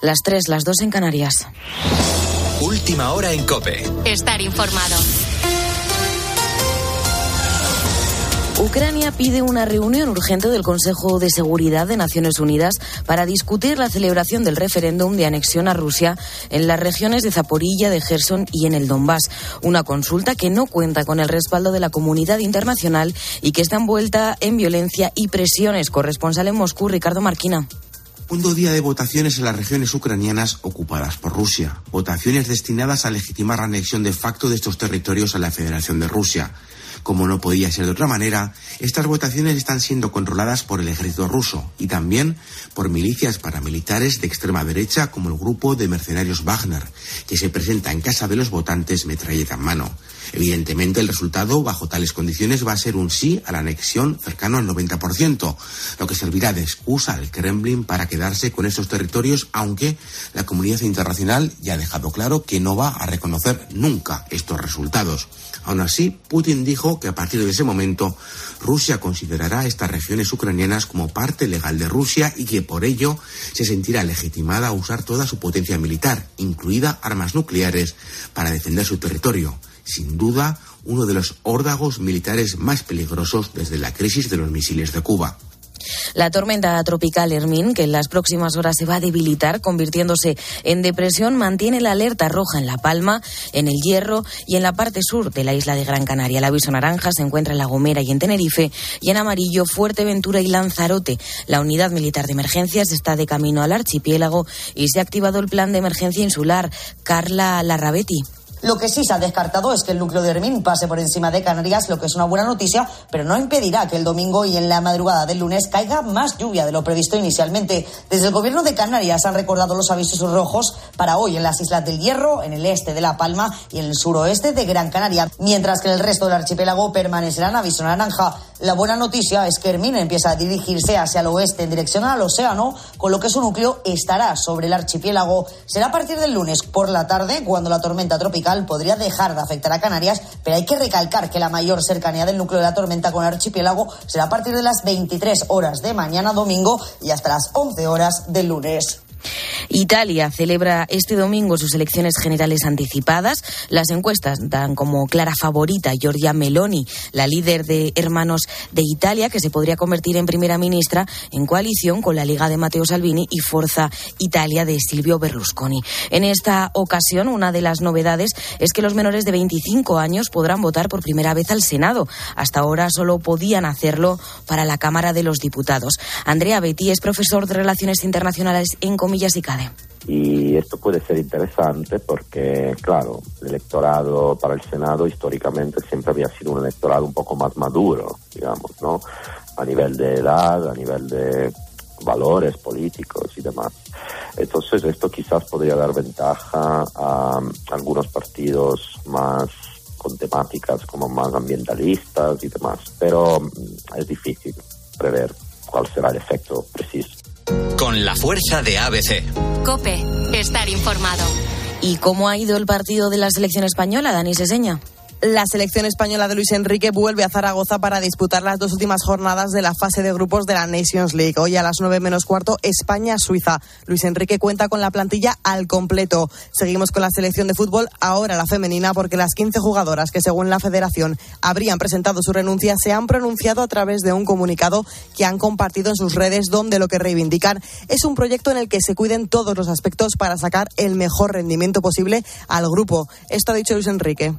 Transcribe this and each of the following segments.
Las tres, las dos en Canarias. Última hora en Cope. Estar informado. Ucrania pide una reunión urgente del Consejo de Seguridad de Naciones Unidas para discutir la celebración del referéndum de anexión a Rusia en las regiones de Zaporilla, de Gerson y en el Donbass. Una consulta que no cuenta con el respaldo de la comunidad internacional y que está envuelta en violencia y presiones. Corresponsal en Moscú, Ricardo Marquina. Segundo día de votaciones en las regiones ucranianas ocupadas por Rusia. Votaciones destinadas a legitimar la anexión de facto de estos territorios a la Federación de Rusia. Como no podía ser de otra manera, estas votaciones están siendo controladas por el ejército ruso y también por milicias paramilitares de extrema derecha como el grupo de mercenarios Wagner, que se presenta en casa de los votantes metralleta en mano. Evidentemente, el resultado bajo tales condiciones va a ser un sí a la anexión cercano al 90%, lo que servirá de excusa al Kremlin para quedarse con esos territorios, aunque la comunidad internacional ya ha dejado claro que no va a reconocer nunca estos resultados. Aún así, Putin dijo que a partir de ese momento Rusia considerará estas regiones ucranianas como parte legal de Rusia y que por ello se sentirá legitimada a usar toda su potencia militar, incluida armas nucleares, para defender su territorio. Sin duda, uno de los órdagos militares más peligrosos desde la crisis de los misiles de Cuba. La tormenta tropical Hermín, que en las próximas horas se va a debilitar, convirtiéndose en depresión, mantiene la alerta roja en La Palma, en El Hierro y en la parte sur de la isla de Gran Canaria. El aviso naranja se encuentra en La Gomera y en Tenerife, y en amarillo Fuerteventura y Lanzarote. La unidad militar de emergencias está de camino al archipiélago y se ha activado el plan de emergencia insular. Carla Larrabetti. Lo que sí se ha descartado es que el núcleo de Hermín pase por encima de Canarias, lo que es una buena noticia, pero no impedirá que el domingo y en la madrugada del lunes caiga más lluvia de lo previsto inicialmente. Desde el gobierno de Canarias han recordado los avisos rojos para hoy en las Islas del Hierro, en el este de La Palma y en el suroeste de Gran Canaria, mientras que en el resto del archipiélago permanecerán aviso naranja. La buena noticia es que Hermín empieza a dirigirse hacia el oeste en dirección al océano, con lo que su núcleo estará sobre el archipiélago. Será a partir del lunes por la tarde cuando la tormenta tropical podría dejar de afectar a Canarias, pero hay que recalcar que la mayor cercanía del núcleo de la tormenta con el archipiélago será a partir de las 23 horas de mañana domingo y hasta las 11 horas del lunes. Italia celebra este domingo sus elecciones generales anticipadas. Las encuestas dan como clara favorita Giorgia Meloni, la líder de Hermanos de Italia, que se podría convertir en primera ministra en coalición con la Liga de Matteo Salvini y Forza Italia de Silvio Berlusconi. En esta ocasión, una de las novedades es que los menores de 25 años podrán votar por primera vez al Senado. Hasta ahora solo podían hacerlo para la Cámara de los Diputados. Andrea Betty es profesor de Relaciones Internacionales en Y esto puede ser interesante porque, claro, el electorado para el Senado históricamente siempre había sido un electorado un poco más maduro, digamos, ¿no? A nivel de edad, a nivel de valores políticos y demás. Entonces esto quizás podría dar ventaja a algunos partidos más con temáticas como más ambientalistas y demás, pero es difícil prever cuál será el efecto preciso. Con la fuerza de ABC. Cope, estar informado. ¿Y cómo ha ido el partido de la selección española, Dani Seseña? La selección española de Luis Enrique vuelve a Zaragoza para disputar las dos últimas jornadas de la fase de grupos de la Nations League. Hoy a las nueve menos cuarto, España-Suiza. Luis Enrique cuenta con la plantilla al completo. Seguimos con la selección de fútbol, ahora la femenina, porque las 15 jugadoras que según la federación habrían presentado su renuncia se han pronunciado a través de un comunicado que han compartido en sus redes donde lo que reivindican es un proyecto en el que se cuiden todos los aspectos para sacar el mejor rendimiento posible al grupo. Esto ha dicho Luis Enrique.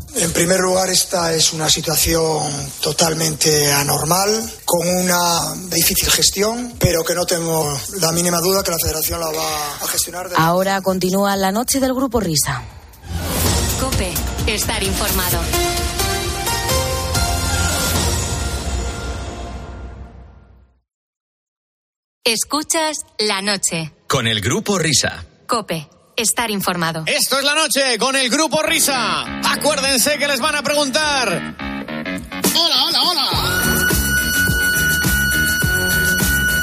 Esta es una situación totalmente anormal, con una difícil gestión, pero que no tengo la mínima duda que la Federación la va a gestionar. De... Ahora continúa la noche del Grupo Risa. Cope, estar informado. Escuchas la noche. Con el Grupo Risa. Cope, estar informado. Esto es la noche con el Grupo Risa. Acuérdense que les van a preguntar. Hola, hola, hola.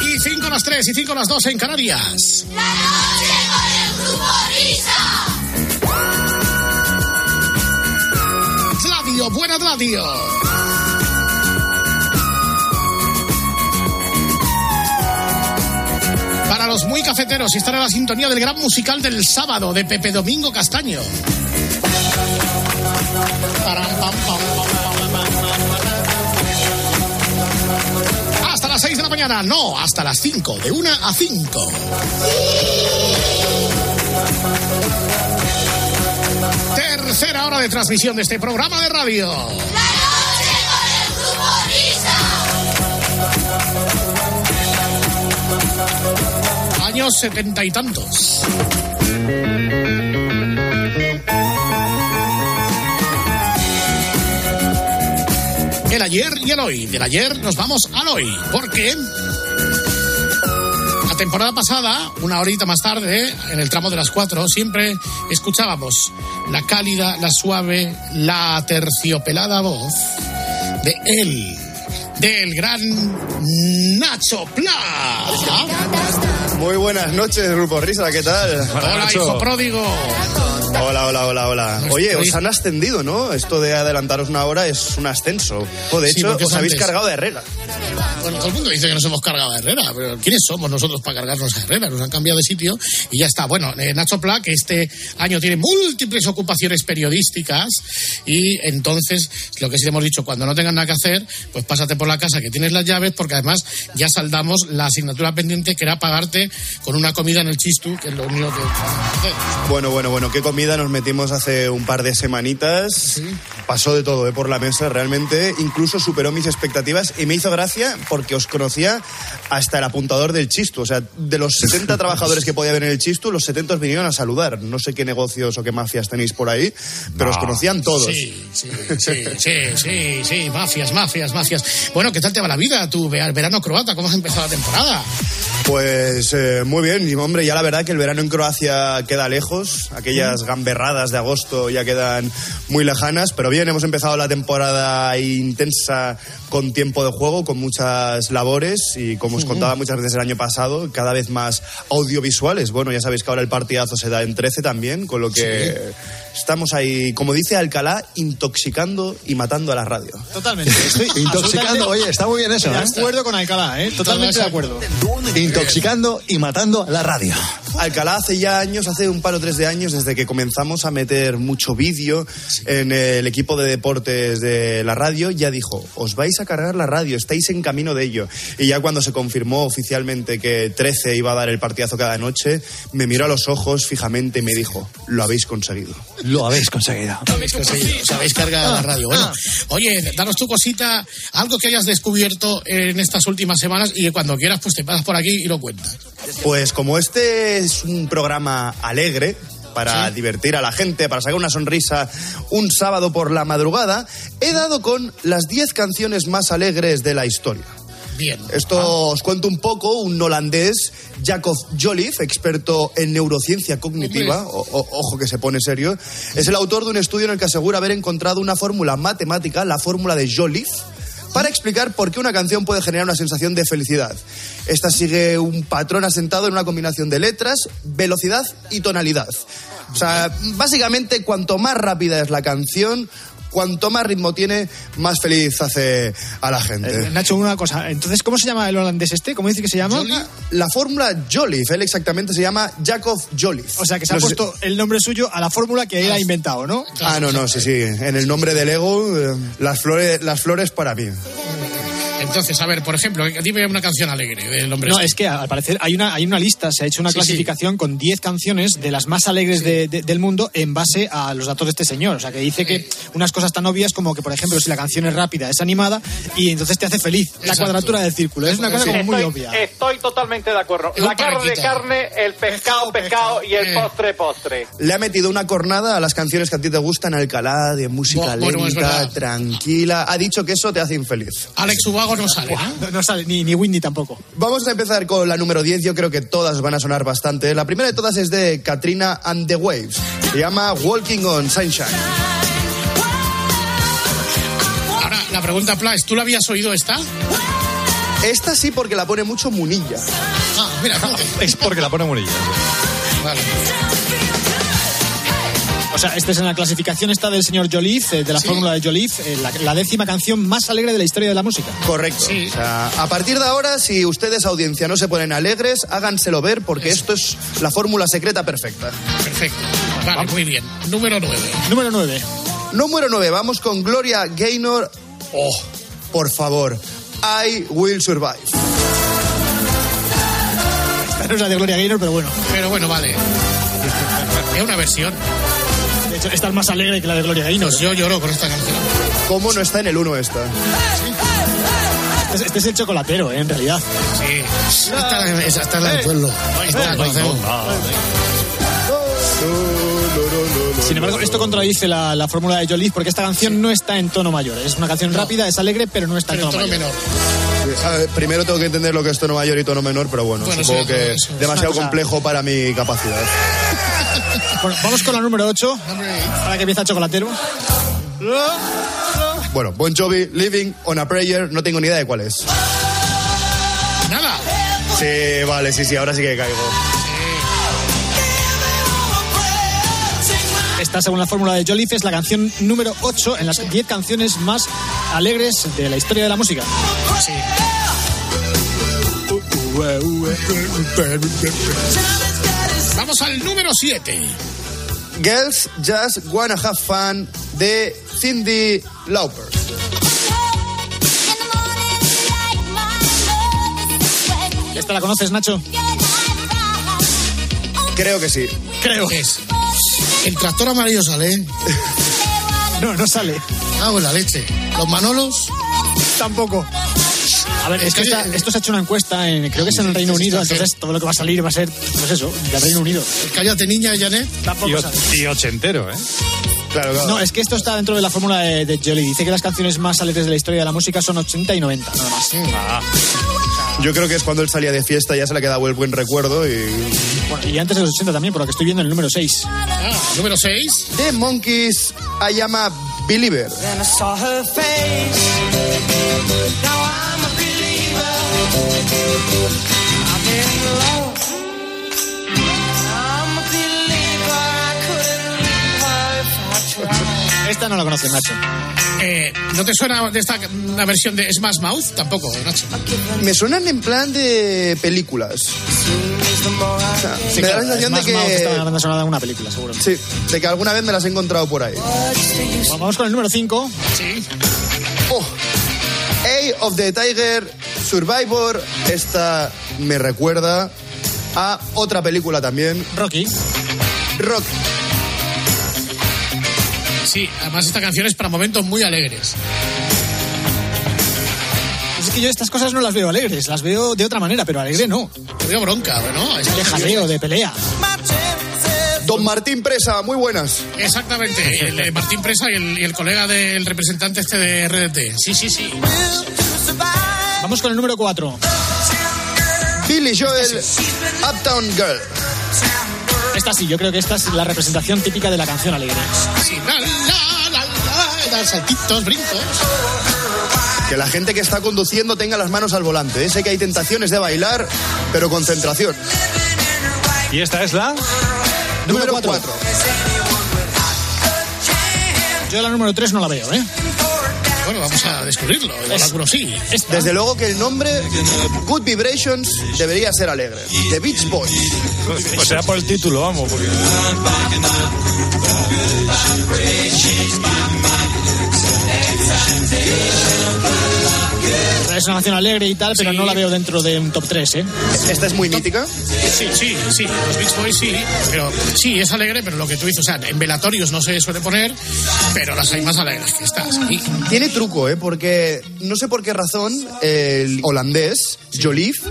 Y 5 las 3 y 5 las 2 en Canarias. La noche con el Grupo Risa. Gladio, buena Gladio. Para los muy cafeteros, y estará la sintonía del gran musical del sábado de Pepe Domingo Castaño. Hasta las 6 de la mañana, no, hasta las 5, de 1 a 5. Tercera hora de transmisión de este programa de radio. Años setenta y tantos. El ayer y el hoy. Del ayer nos vamos al hoy. Porque la temporada pasada, una horita más tarde, en el tramo de las cuatro, siempre escuchábamos la cálida, la suave, la terciopelada voz de él, del gran Nacho Pla. Muy buenas noches, Grupo Risa, ¿qué tal? Hola, hijo pródigo. Hola, hola, hola, hola. Oye, os han ascendido, ¿no? Esto de adelantaros una hora es un ascenso. O de Sí, hecho, os habéis antes. cargado de Herrera. Bueno, todo el mundo dice que nos hemos cargado a Herrera, pero ¿quiénes somos nosotros para cargarnos a Herrera? Nos han cambiado de sitio y ya está. Bueno, eh, Nacho Pla, que este año tiene múltiples ocupaciones periodísticas y entonces, lo que sí hemos dicho, cuando no tengan nada que hacer, pues pásate por la casa que tienes las llaves, porque además ya saldamos la asignatura pendiente que era pagarte con una comida en el chistu, que es lo único que. Bueno, bueno, bueno, qué comida nos metimos hace un par de semanitas. Pasó de todo, ¿eh? Por la mesa, realmente. Incluso superó mis expectativas y me hizo gracia porque os conocía hasta el apuntador del Chistu. O sea, de los 70 trabajadores que podía haber en el Chistu, los 70 os vinieron a saludar. No sé qué negocios o qué mafias tenéis por ahí, pero os conocían todos. Sí, sí, sí, sí, sí, sí, mafias, mafias, mafias. Bueno, ¿qué tal te va la vida, ve- verano croata? ¿Cómo has empezado la temporada? Pues eh, muy bien, y hombre, ya la verdad que el verano en Croacia queda lejos, aquellas gamberradas de agosto ya quedan muy lejanas, pero bien, hemos empezado la temporada intensa con tiempo de juego, con muchas labores y como os contaba muchas veces el año pasado, cada vez más audiovisuales. Bueno, ya sabéis que ahora el partidazo se da en 13 también, con lo que estamos ahí, como dice Alcalá, intoxicando y matando a la radio. Totalmente. Estoy Intoxicando, oye, está muy bien eso, De ¿eh? acuerdo con Alcalá, ¿eh? Totalmente de acuerdo. Intoxicando y matando a la radio. Alcalá hace ya años, hace un par o tres de años, desde que comenzamos a meter mucho vídeo en el equipo de deportes de la radio, ya dijo, os vais a cargar la radio, estáis en camino de ello. Y ya cuando se confirmó oficialmente que 13 iba a dar el partidazo cada noche, me miró a los ojos fijamente y me dijo, lo habéis conseguido. Lo habéis conseguido. Lo habéis conseguido, os habéis cargado la radio. Bueno, oye, danos tu cosita, algo que hayas descubierto en estas últimas semanas y que cuando quieras pues te pasas por aquí y lo cuentas. Pues como este es un programa alegre, para divertir a la gente, para sacar una sonrisa un sábado por la madrugada, he dado con las 10 canciones más alegres de la historia. Bien. Esto os cuento un poco, un holandés, Jacob Jolliffe, experto en neurociencia cognitiva, o- o- ojo que se pone serio, es el autor de un estudio en el que asegura haber encontrado una fórmula matemática, la fórmula de Jolliffe, para explicar por qué una canción puede generar una sensación de felicidad. Esta sigue un patrón asentado en una combinación de letras, velocidad y tonalidad. O sea, básicamente cuanto más rápida es la canción, cuanto más ritmo tiene, más feliz hace a la gente. Eh, Nacho, una cosa. Entonces, ¿cómo se llama el holandés este? ¿Cómo dice que se llama? La fórmula Jolliffe, él exactamente se llama Jacob Jolliffe. O sea, que se ha No puesto el nombre suyo a la fórmula que él ha inventado, ¿no? Ah, no, no, sí, sí. En el nombre del ego, eh, las flores, las flores para mí. Entonces, a ver, por ejemplo, dime una canción alegre del hombre. No, este. es que al parecer hay una, hay una lista, se ha hecho una Sí, sí. clasificación con 10 canciones de las más alegres de- de- del mundo en base a los datos de este señor. O sea, que dice que unas cosas tan obvias como que, por ejemplo, si la canción es rápida, es animada y entonces te hace feliz. La cuadratura del círculo. Es una cosa como muy estoy, obvia. estoy totalmente de acuerdo. La carne, parequita. carne, el pescado, pescado y el Eh. postre, postre. Le ha metido una cornada a las canciones que a ti te gustan, Alcalá, de música Bu- bueno, lenta, tranquila. Ha dicho que eso te hace infeliz. Alex No sale, ¿no? No, no sale ni, ni Windy tampoco. Vamos a empezar con la número 10. Yo creo que todas van a sonar bastante. La primera de todas es de Katrina and the Waves. Se llama Walking on Sunshine. Ahora, la pregunta, Pla, ¿es ¿tú la habías oído esta? Esta sí porque la pone mucho Munilla. Ah, mira. Es porque la pone Murillo. Vale. O sea, este es en la clasificación esta del señor Joliffe, eh, de la fórmula de Joliffe, eh, la, la décima canción más alegre de la historia de la música. Correcto. O sea, a partir de ahora, si ustedes, audiencia, no se ponen alegres, háganselo ver porque esto es la fórmula secreta perfecta. Perfecto. Vale, muy bien. Número 9. Número 9. Número 9, vamos con Gloria Gaynor. Oh, por favor. I will survive. Esta no es la de Gloria Gaynor, pero bueno. Pero bueno, vale. Es una versión. De hecho, esta es más alegre que la de Gloria Gaynor. Pues yo lloro con esta canción. ¿Cómo no está en el 1 esta? Este es, este es el chocolatero, eh, en realidad. Sí. Esta, esa- esta es la del pueblo. Esta la conocemos. Sin embargo, esto contradice la, la fórmula de Joliffe porque esta canción no está en tono mayor. Es una canción rápida, es alegre, pero no está en Pero tono, en tono mayor. menor. Ver, primero tengo que entender lo que es tono mayor y tono menor, pero bueno, Bueno, supongo sí, que es demasiado complejo para mi capacidad. Bueno, vamos con la número 8, para que empiece el chocolatero. Bueno, Bon Jovi, Living on a Prayer, no tengo ni idea de cuál es. Nada. Sí, vale, sí, sí, ahora sí que caigo. Esta, según la fórmula de Joliffe, es la canción número 8 en las 10 canciones más alegres de la historia de la música. Sí. Vamos al número 7. Girls Just Wanna Have Fun de Cindy Lauper. ¿Esta la conoces, Nacho? Creo que sí. Creo. Es. El tractor amarillo sale. ¿eh? No, no sale. Ah, pues la leche. Los Manolos. Tampoco. A ver, es que Es que- esta- esto se ha hecho una encuesta, en, creo que es en el Reino Unido, entonces todo lo que va a salir va a ser, pues eso, del Reino Unido. Cállate, niña, Janet. Tampoco. Y ochentero, ¿eh? Claro, claro. No, es que esto está dentro de la fórmula de, de Jolly. Dice que las canciones más alegres de la historia de la música son 80 y 90, nada más. Ah, Yo creo que es cuando él salía de fiesta, ya se le ha quedado el buen recuerdo y... Bueno, y antes de los 80 también, por lo que estoy viendo en el número 6. Ah, número 6. The Monkeys, I am a believer. Esta no la conoces, Nacho. Eh, ¿No te suena de esta una versión de Smash Mouth? Tampoco, Nacho. Me suenan en plan de películas. O sea, Sí, me da la sensación de Smash Mouth está en la que... banda sonora de una película, seguro. Sí, de que alguna vez me las he encontrado por ahí. Bueno, vamos con el número 5. Sí. Oh, Of the Tiger, Survivor. Esta me recuerda a otra película también, Rocky. Rock. Sí, además esta canción es para momentos muy alegres. Es que yo estas cosas no las veo alegres, las veo de otra manera, pero alegre no. Te veo bronca, ¿no? Es De jaleo, de pelea. Don Martín Presa, muy buenas. Exactamente, el de Martín Presa y el, y el colega del representante este de RDT. Sí, sí, sí. Vamos con el número 4. Billy Joel, Uptown Girl. Esta sí, yo creo que esta es la representación típica de la canción alegre. Sí, la, la, la, la, saltitos, brincos. Que la gente que está conduciendo tenga las manos al volante. ¿eh? Sé que hay tentaciones de bailar, pero concentración. ¿Y esta es la? Número cuatro. 4. Yo la número 3 no la veo, ¿eh? Bueno, vamos a descubrirlo. Alguno sí. Esta. Desde luego que el nombre Good Vibrations debería ser alegre. The Beach Boys. O sea, por el título, vamos. Porque... Es una canción alegre y tal, pero no la veo dentro de un top 3, ¿eh? Esta es muy mítica. Sí, sí, sí. Los Beach Boys sí. Pero sí, es alegre, pero lo que tú dices, o sea, en velatorios no se suele poner, pero las hay más alegres que estas. Y- Tiene truco, ¿eh? Porque no sé por qué razón el holandés, Joliffe,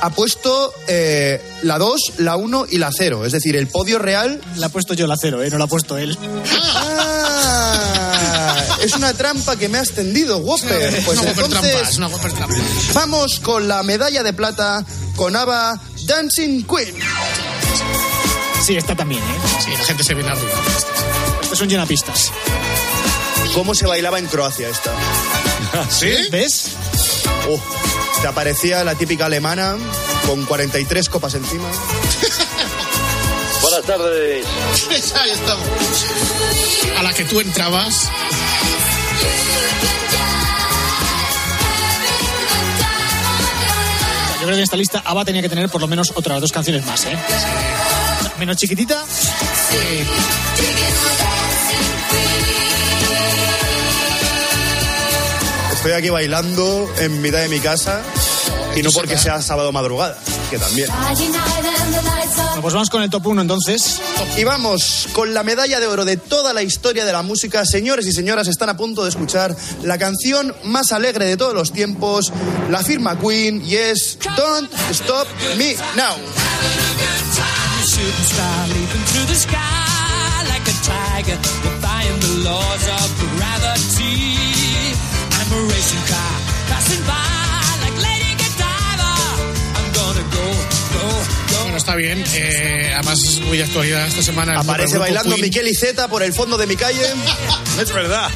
ha puesto eh, la 2, la 1 y la 0. Es decir, el podio real. La ha puesto yo la 0, ¿eh? No la ha puesto él. ¡Ah! Es una trampa que me ha extendido, Whopper. es Pues una Whopper trampa, es entonces, una Whopper trampa. vamos con la medalla de plata con Ava Dancing Queen. Sí, esta también, ¿eh? Sí, la gente se viene arriba. Estos son llenapistas. ¿Cómo se bailaba en Croacia esta? ¿Sí? ¿Ves? Oh, te aparecía la típica alemana con 43 copas encima. Buenas tardes. Ahí estamos. A la que tú entrabas. Yo creo que en esta lista ABBA tenía que tener por lo menos otras dos canciones más, ¿eh? Menos chiquitita. Estoy aquí bailando en mitad de mi casa y no porque sea sábado madrugada, que también. Bueno, pues vamos con el top 1 entonces. Y vamos con la medalla de oro de toda la historia de la música. Señores y señoras, están a punto de escuchar la canción más alegre de todos los tiempos. La firma Queen y es Don't Stop Me Now. Shooting star Bueno, está bien. Eh, además es muy de actualidad esta semana. Aparece bailando Queen. Miquel Iceta por el fondo de mi calle. Es verdad.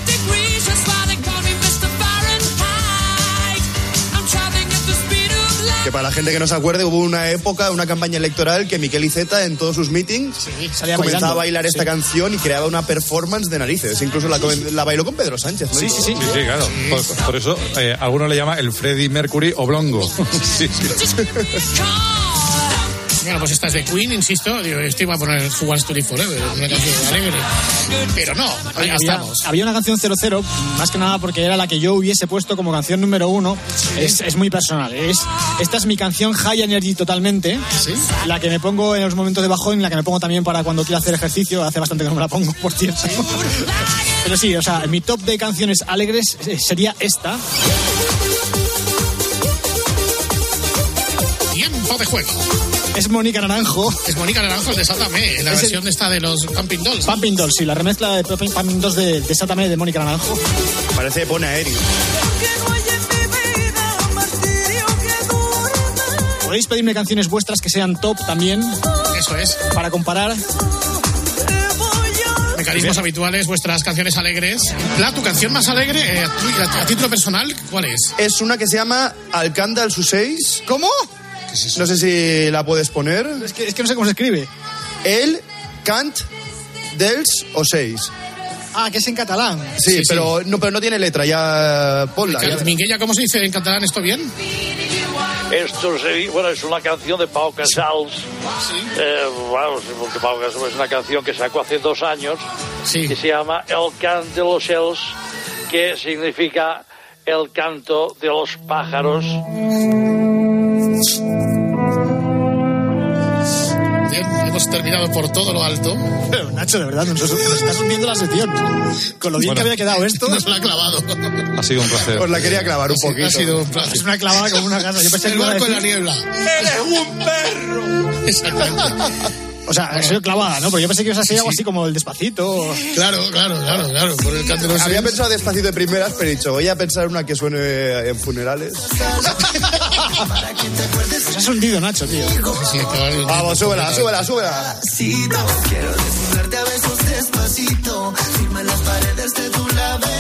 Que para la gente que no se acuerde, hubo una época, una campaña electoral que Miquel Iceta en todos sus meetings salía comenzaba bailando. a bailar esta Sí. canción y creaba una performance de narices. Incluso la, la bailó con Pedro Sánchez. ¿no? Sí, sí, sí. Sí, sí, claro. Por, por eso eh, alguno le llama el Freddie Mercury oblongo. Sí, sí. Bueno, pues esta es de Queen, insisto. Digo, esto iba a poner Who Wants to Live Forever, una canción alegre. Pero no, ahí había, estamos. había una canción 00, más que nada porque era la que yo hubiese puesto como canción número uno. Es, es muy personal. Es, esta es mi canción High Energy totalmente. La que me pongo en los momentos de bajón, la que me pongo también para cuando quiero hacer ejercicio. Hace bastante que no me la pongo, por cierto. Pero sí, o sea, mi top de canciones alegres eh, sería esta. Tiempo de juego. Es Mónica Naranjo. Es Mónica Naranjo el de Sátame, la Es el- versión de esta de los Pumping Dolls. Pumping Dolls, sí, la remezcla de Pumping Dolls de, de Sátame de Mónica Naranjo. Parece que pone aéreo. Podéis pedirme canciones vuestras que sean top también. Eso es. Para comparar. Mecanismos habituales, vuestras canciones alegres. La, tu canción más alegre, eh, a, tu- a- a título personal, ¿cuál es? Es una que se llama Alcándal su 6. ¿Cómo? No sé si la puedes poner. Es que, es que no sé cómo se escribe. El Cant dels o 6. Ah, que es en catalán. Sí, Sí, sí. pero, No, pero no tiene letra, ya ponla. ya. Minguella, ¿cómo se dice en catalán esto bien? Esto sería, bueno, es una canción de Pau Casals. Eh, bueno, sí, porque Pau Casals es una canción que sacó hace dos años. Que se llama El Cant de los Cels, que significa el canto de los pájaros. Hemos terminado por todo lo alto. Pero Nacho, de verdad, nos, nos estás hundiendo la sección. Con lo bien Bueno. que había quedado esto. Nos la ha clavado. Ha sido un placer. Os la quería clavar un poquito. Ha sido un placer. Es una clavada como una casa. Yo pensé que El barco en la niebla. ¡Eres un perro! Exactamente. O sea, ha sido clavada, ¿no? Porque yo pensé que ibas a hacer algo así como el despacito. Claro, claro, claro, claro. Por el canto de los Había Seis. pensado despacito de primeras, pero he dicho, voy a pensar una que suene en funerales. Pues has hundido, Nacho, tío. Sí, claro. Vamos, súbela, súbela, súbela. Quiero desnudarte a besos despacito. Firma las paredes de tu.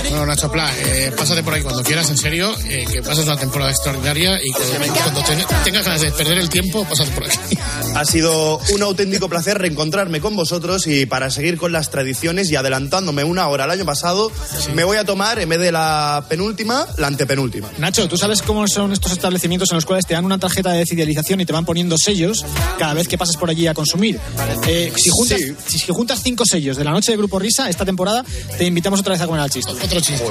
Bueno, Nacho Pla, eh, pásate por ahí cuando quieras, en serio, eh, que pasas una temporada extraordinaria y que cuando ten- tengas ganas de perder el tiempo, pásate por aquí. Ha sido un auténtico placer reencontrarme con vosotros y para seguir con las tradiciones y adelantándome una hora el año pasado, me voy a tomar, en vez de la penúltima, la antepenúltima. Nacho, ¿tú sabes cómo son estos establecimientos en los cuales te dan una tarjeta de fidelización y te van poniendo sellos cada vez que pasas por allí a consumir? Eh, si, juntas, si, si juntas cinco sellos de la noche de Grupo Risa esta temporada, te invitamos otra vez a comer al chiste. Otro chiste.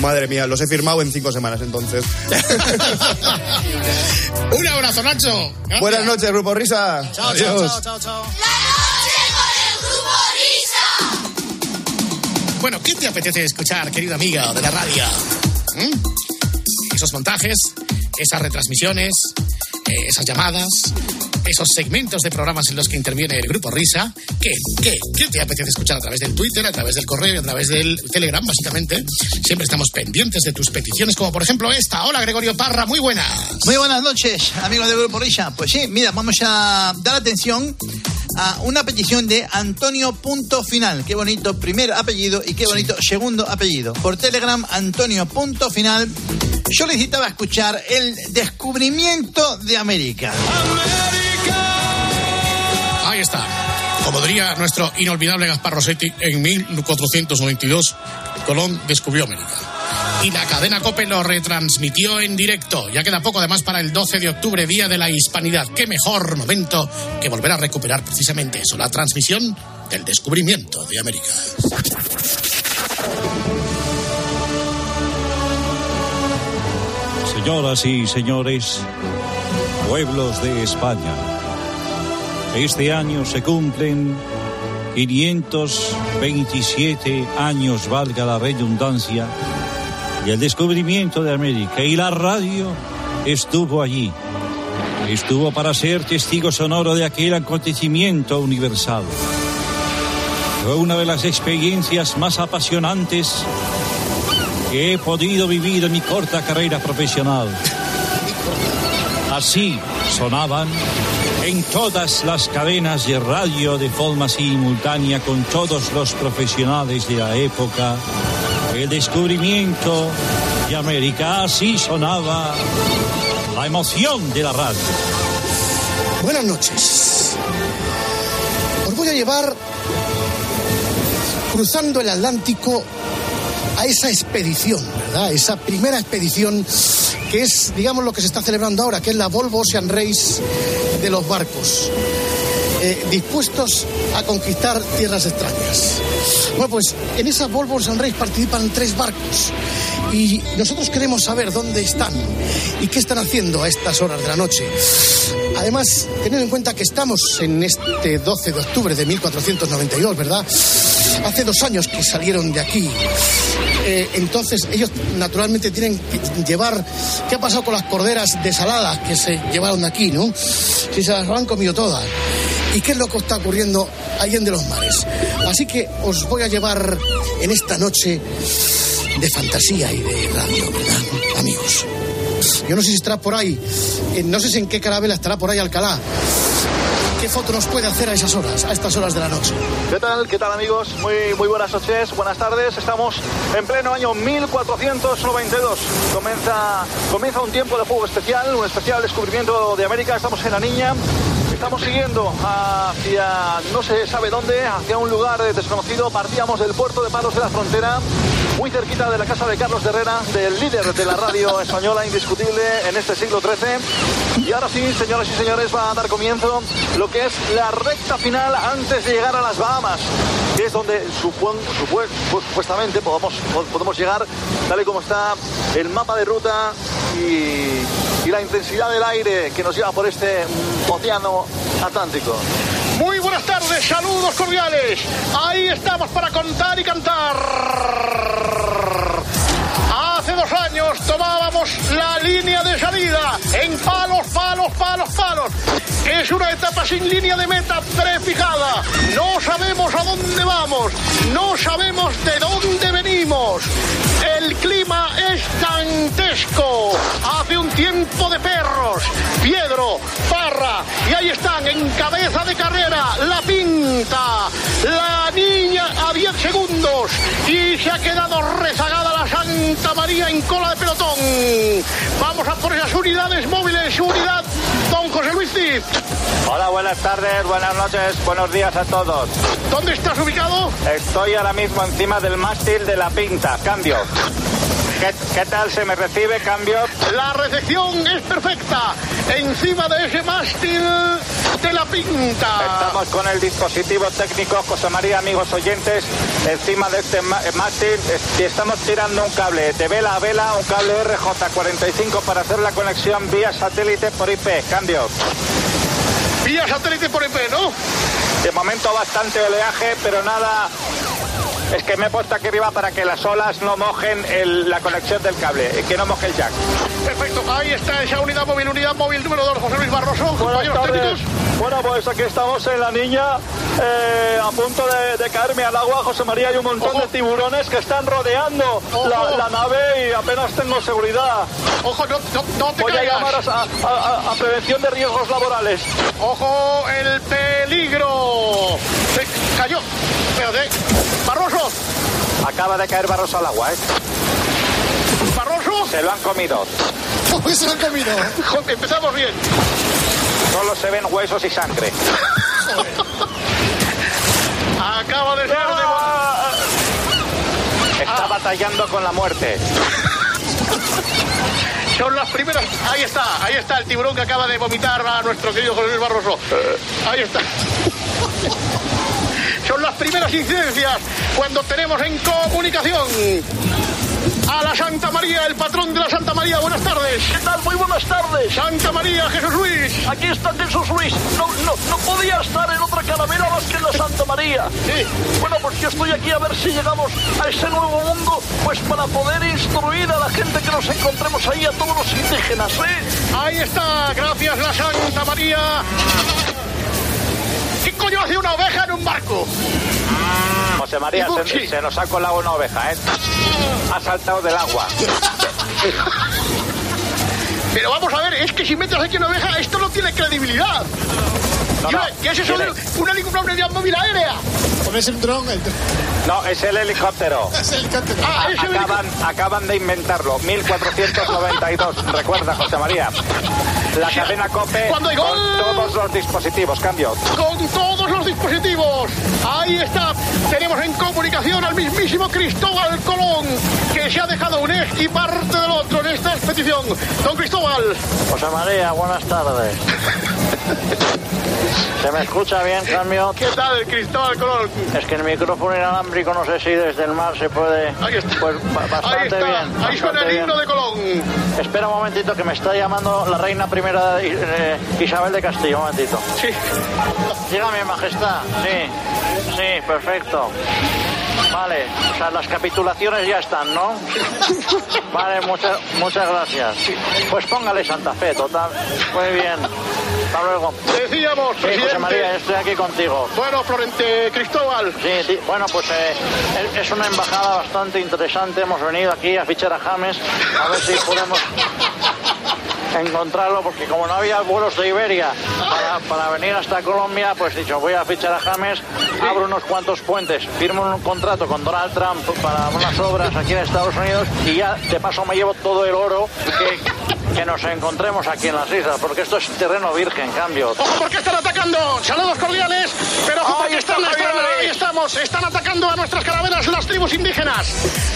Madre mía, los he firmado en cinco semanas entonces. Un abrazo, Nacho. Gracias. Buenas noches, Grupo Risa. Chao, chao, Adiós. chao, chao, chao. Bueno, ¿qué te apetece escuchar, querida amiga de la radio? ¿Mm? Esos montajes, esas retransmisiones, eh, esas llamadas, esos segmentos de programas en los que interviene el grupo Risa. ¿Qué, qué, qué te apetece escuchar a través del Twitter, a través del correo, a través del Telegram, básicamente? Siempre estamos pendientes de tus peticiones, como por ejemplo esta. Hola, Gregorio Parra, muy buenas. Muy buenas noches, amigos del Grupo Risa. Pues sí, mira, vamos a dar atención a una petición de Antonio Punto Final. Qué bonito primer apellido y qué bonito segundo apellido. Por Telegram, Antonio Punto Final solicitaba escuchar el descubrimiento de América. Ahí está. Como diría nuestro inolvidable Gaspar Rossetti, en 1492 Colón descubrió América. Y la cadena COPE lo retransmitió en directo. Ya queda poco además para el 12 de octubre, Día de la Hispanidad. Qué mejor momento que volver a recuperar precisamente eso, la transmisión del descubrimiento de América. Señoras y señores, pueblos de España, este año se cumplen 527 años, valga la redundancia, del descubrimiento de América y la radio estuvo allí. Estuvo para ser testigo sonoro de aquel acontecimiento universal. Fue una de las experiencias más apasionantes que he podido vivir en mi corta carrera profesional. Así sonaban en todas las cadenas de radio de forma simultánea con todos los profesionales de la época. El descubrimiento de América, así sonaba la emoción de la radio. Buenas noches. Os voy a llevar cruzando el Atlántico a esa expedición, ¿verdad? Esa primera expedición que es, digamos, lo que se está celebrando ahora, que es la Volvo Ocean Race de los barcos, eh, dispuestos a conquistar tierras extrañas. Bueno, pues en esa Volvo Race participan tres barcos y nosotros queremos saber dónde están y qué están haciendo a estas horas de la noche. Además, teniendo en cuenta que estamos en este 12 de octubre de 1492, ¿verdad? Hace dos años que salieron de aquí. Eh, entonces ellos naturalmente tienen que llevar qué ha pasado con las corderas desaladas que se llevaron de aquí, ¿no? Si se las han comido todas. ¿Y qué es lo que está ocurriendo allá en de los mares? Así que os voy a llevar en esta noche de fantasía y de radio, ¿verdad, amigos? Yo no sé si estará por ahí, eh, no sé si en qué carabela estará por ahí Alcalá. ¿Qué foto nos puede hacer a esas horas, a estas horas de la noche? ¿Qué tal? ¿Qué tal amigos? Muy, muy buenas noches, buenas tardes. Estamos en pleno año 1492. Comienza, comienza un tiempo de juego especial, un especial descubrimiento de América. Estamos en La Niña. Estamos siguiendo hacia no se sabe dónde, hacia un lugar desconocido. Partíamos del puerto de Palos de la Frontera, muy cerquita de la casa de Carlos Herrera, del líder de la radio española indiscutible en este siglo XIII. Y ahora sí, señoras y señores, va a dar comienzo lo que es la recta final antes de llegar a las Bahamas, que es donde supon- supue- pues, supuestamente podemos, podemos llegar, tal y como está el mapa de ruta y, y la intensidad del aire que nos lleva por este océano Atlántico. Muy buenas tardes, saludos cordiales. Ahí estamos para contar y cantar. Tomábamos la línea de salida en palos, palos, palos, palos. Es una etapa sin línea de meta prefijada. No sabemos a dónde vamos. No sabemos de dónde venimos. El clima es dantesco. Hace un tiempo de perros. Piedro, Parra. Y ahí están en cabeza de carrera. La La niña a 10 segundos. Y se ha quedado rezagada la Santa María en cola de pelotón. Vamos a por esas unidades móviles. Unidad, don José Luis Cid. Hola, buenas tardes, buenas noches, buenos días a todos. ¿Dónde estás ubicado? Estoy ahora mismo encima del mástil de la pinta. Cambio. ¿Qué, qué tal se me recibe? Cambio. La recepción es perfecta. Encima de ese mástil de la pinta. Estamos con el dispositivo técnico, José María, amigos oyentes, encima de este mástil y estamos tirando un cable de vela a vela, un cable RJ45 para hacer la conexión vía satélite por IP. Cambio. Vía satélite por IP, ¿no? De momento bastante oleaje, pero nada. Es que me he puesto aquí arriba para que las olas no mojen el- la conexión del cable, y que no moje el jack. Perfecto, ahí está esa unidad móvil, unidad móvil número 2, José Luis Barroso. compañeros técnicos. Bueno, pues aquí estamos en la niña, eh, a punto de, de caerme al agua, José María, hay un montón de tiburones que están rodeando la, la nave y apenas tengo seguridad. Ojo, no, no, no te Voy caigas. a llamar a- a prevención de riesgos laborales. Ojo, el peligro. Se cayó. Barroso, ¿eh? ¡Barroso! Acaba de caer Barroso al agua, ¿eh? ¡Barroso! Se lo han comido. Uy, se lo han comido. Joder, empezamos bien. Solo se ven huesos y sangre. Acaba de ser de... Ah. Está batallando con la muerte. Son las primeras. Ahí está, ahí está el tiburón que acaba de vomitar a nuestro querido José Luis Barroso. Eh. Ahí está. Son las primeras incidencias cuando tenemos en comunicación a la Santa María, el patrón de la Santa María. Buenas tardes. ¿Qué tal? Muy buenas tardes. Santa María, Jesús Luis. Aquí está Jesús Luis. No, no, no podía estar en otra calavera más que en la Santa María. Sí. Bueno, pues yo estoy aquí a ver si llegamos a ese nuevo mundo, pues para poder instruir a la gente que nos encontremos ahí, a todos los indígenas, ¿eh? Ahí está, gracias la Santa María. ¿Qué coño hace una oveja en un barco? José María, se, nos ha colado una oveja, ¿eh? Ha saltado del agua. Pero vamos a ver, es que si metes aquí una oveja, esto no tiene credibilidad. No, no, ¿Qué es eso de helicóptera una unidad móvil aérea? Pones un dron, el No, es el helicóptero. es el helicóptero. Ah, acaban, acaban de inventarlo, 1492. Recuerda, José María. La cadena COPE Cuando hay con todos los dispositivos. Cambio. con todos los dispositivos. Ahí está. Tenemos en comunicación al mismísimo Cristóbal Colón, que se ha dejado un eje y parte del otro en esta expedición. Don Cristóbal. José María, buenas tardes. ¿Se me escucha bien, cambio? ¿Qué tal, Cristóbal Colón? Es que el micrófono inalámbrico no sé si desde el mar se puede... Ahí está. Pues ba- bastante Ahí está. bien. Ahí suena el himno bien. de Colón. Espera un momentito que me está llamando la reina primera eh, Isabel de Castillo, un momentito. Sí. Dígame, majestad. Sí, sí, perfecto. Vale, o sea, las capitulaciones ya están, ¿no? Vale, muchas, muchas gracias. Pues póngale Santa Fe, total. Muy bien. Hasta luego. Decíamos, Sí, José. María, estoy aquí contigo. Bueno, Florente Cristóbal. Sí, sí, bueno, pues eh, es una embajada bastante interesante. Hemos venido aquí a fichar a James, a ver si podemos encontrarlo, porque como no había vuelos de Iberia para, para venir hasta Colombia, pues dicho, voy a fichar a James, abro unos cuantos puentes, firmo un contrato con Donald Trump para unas obras aquí en Estados Unidos y ya de paso me llevo todo el oro que, que nos encontremos aquí en las islas, porque esto es terreno virgen, en cambio. Ojo porque están atacando. Saludos cordiales. Pero ojo Ahí porque está, están, están- ahí estamos. Están atacando a nuestras caraveras las tribus indígenas.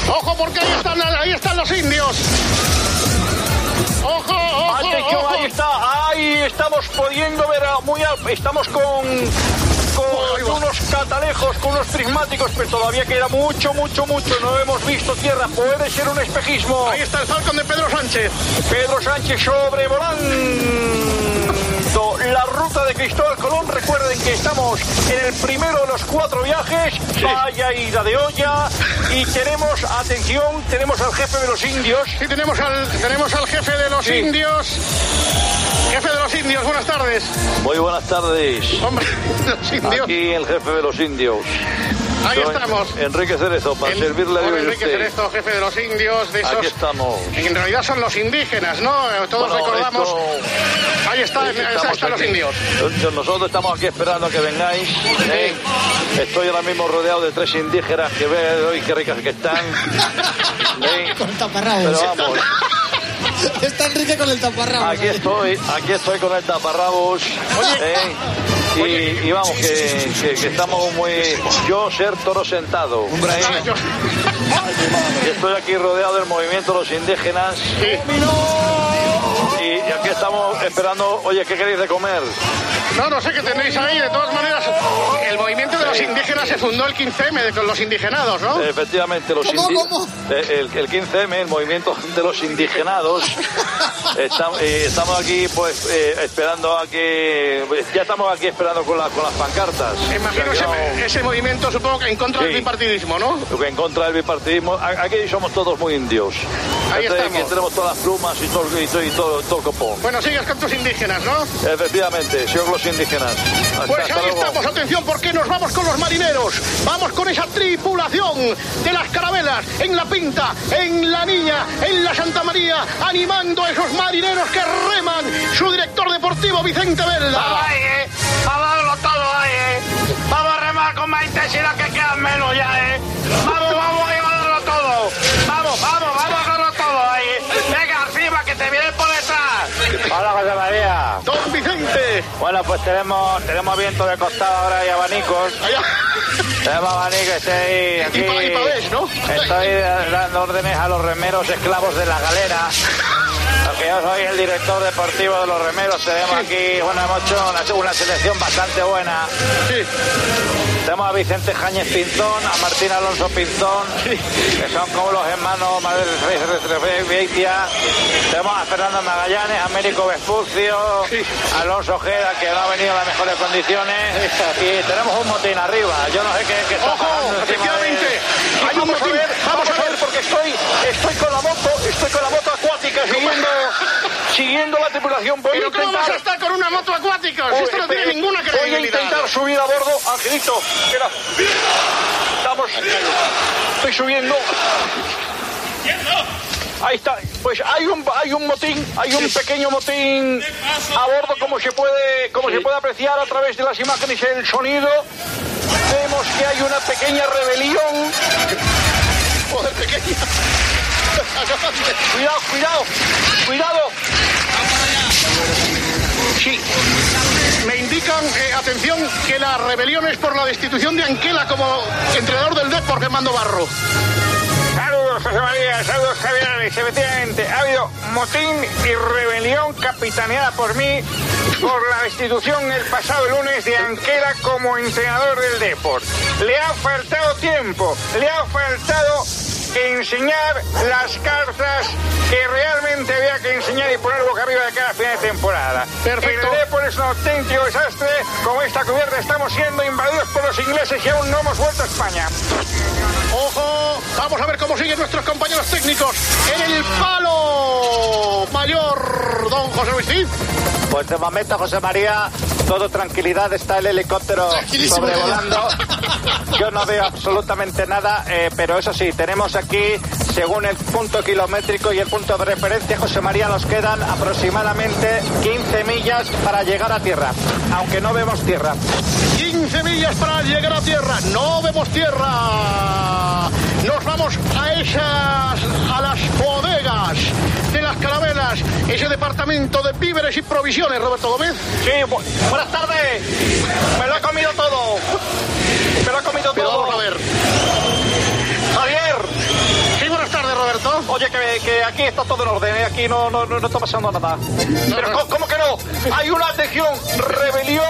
Ojo porque ahí están, ahí están los indios. Ojo, ojo, Atención, ojo. ahí está, ahí estamos pudiendo ver a muy al- estamos con con unos catalejos, con unos prismáticos, pero todavía queda mucho, mucho, mucho, no hemos visto tierra, puede ser un espejismo. Ahí está el falcón de Pedro Sánchez. Pedro Sánchez sobrevolando la ruta de Cristóbal Colón. Recuerden que estamos en el primero de los cuatro viajes. Vaya ida de olla. Y tenemos, atención, tenemos al jefe de los indios. Sí, tenemos al, tenemos al jefe de los Sí. indios. Jefe de los indios, buenas tardes. Muy buenas tardes. Hombre, los indios. Aquí el jefe de los indios. Ahí Soy estamos. Enrique Cerezo, para El- servirle a Dios Enrique usted. Cerezo, jefe de los indios, de esos. Aquí estamos. En realidad son los indígenas, ¿no? Todos Bueno, recordamos. esto- Ahí está, ahí están los indios. Nosotros estamos aquí esperando a que vengáis. ¿eh? Estoy ahora mismo rodeado de tres indígenas que veo y qué ricas que están. ¿eh? Con el taparrabos. Pero vamos, Está Enrique con el taparrabos. aquí estoy, aquí estoy con el taparrabos. ¿eh? Y, y vamos, que, que- que estamos muy... Yo ser toro sentado. Y estoy aquí rodeado del movimiento de los indígenas. Y, y aquí estamos esperando, oye, ¿qué queréis de comer? No, no sé qué tenéis ahí. De todas maneras, el movimiento de los indígenas se fundó el 15M de- con los indigenados, ¿no? Efectivamente, los ¿Cómo, cómo? eh, El, el 15M, el movimiento de los indigenados, estamos, eh, estamos aquí pues eh, esperando a que... Ya estamos aquí esperando con, la- con las pancartas. Imagino O sea, ese, ese movimiento, supongo que en contra del Sí. bipartidismo, ¿no? en contra del bipartidismo. Aquí somos todos muy indios. Ahí Este, estamos. Aquí tenemos todas las plumas y todo, y todo, y todo, todo copón. Bueno, sigues con tus indígenas, ¿no? Efectivamente, sigo con los indígenas. Hasta- Pues ahí estamos, atención, porque nos vamos con los marineros. Vamos con esa tripulación de las carabelas, en la Pinta, en la Niña, en la Santa María, animando a esos marineros que reman. Su director deportivo, Vicente. Vamos ahí, eh. Vamos a darlo todo ahí, ¿eh? Vamos a remar con más intensidad que quedan menos ya, ¿eh? Vamos, vamos, ahí, vamos a darlo todo. Vamos, vamos, José María. Don Vicente. Bueno, pues tenemos, tenemos viento de costado ahora y abanicos. Tenemos abanicos, estoy ahí, aquí. Y pa- y pavés, ¿no? Estoy dando órdenes a los remeros esclavos de la galera. Yo soy el director deportivo de los remeros. Tenemos aquí, bueno, hemos hecho una, una selección bastante buena. Tenemos a Vicente Jañez Pinzón, a Martín Alonso Pinzón, que son como los hermanos Madre Beitia. Tenemos a Fernando Magallanes, a Américo Vespucio, a Alonso Ojeda, que no ha venido en las mejores condiciones. Y tenemos un motín arriba. Yo no sé qué, qué está Efectivamente. de- Hay un Vamos a ver, Vamos a ver, porque estoy, estoy con la moto, estoy con la moto acuática siguiendo, siguiendo la tripulación. Voy a ¿Pero cómo intentar- vas a estar con una moto acuática? Si esto no tiene ninguna Voy a credibilidad. intentar subir a bordo, Angelito. Espera. Estamos. Estoy subiendo. Ahí está. Pues hay un hay un motín, hay un pequeño motín a bordo como se puede como se puede apreciar a través de las imágenes y el sonido. Vemos que hay una pequeña rebelión. Joder, pequeña. Cuidado, cuidado, cuidado. Sí. Me indican, eh, atención, que la rebelión es por la destitución de Anquela como entrenador del Depor, Fernando Barro. Saludos, José María, saludos, Javier. Efectivamente, ha habido motín y rebelión capitaneada por mí por la destitución el pasado lunes de Anquera como entrenador del Deport. Le ha faltado tiempo, le ha faltado enseñar las cartas que realmente había que enseñar y poner boca arriba de cada final de temporada. Perfecto. El Depor es un auténtico desastre. Con esta cubierta estamos siendo invadidos por los ingleses y aún no hemos vuelto a España. Ojo, vamos a ver cómo siguen nuestros compañeros técnicos en el palo mayor, don José Luis Cid. Pues de momento, José María, todo tranquilidad, está el helicóptero sobrevolando. Yo no veo absolutamente nada, eh, pero eso sí, tenemos aquí, según el punto kilométrico y el punto de referencia, José María, nos quedan aproximadamente 15 millas para llegar a tierra, aunque no vemos tierra. 15 millas para llegar a tierra. No vemos tierra. Nos vamos a esas, a las bodegas de las carabelas, ese departamento de víveres y provisiones, Roberto Gómez. Sí, bu- buenas tardes. Me lo he comido todo. Me lo he comido Pero todo. vamos a ver. Javier. Sí, buenas tardes, Roberto. Oye, que, que aquí está todo en orden, ¿eh? aquí no, no, no, no está pasando nada. Pero ¿cómo, cómo que no? Hay una atención, rebelión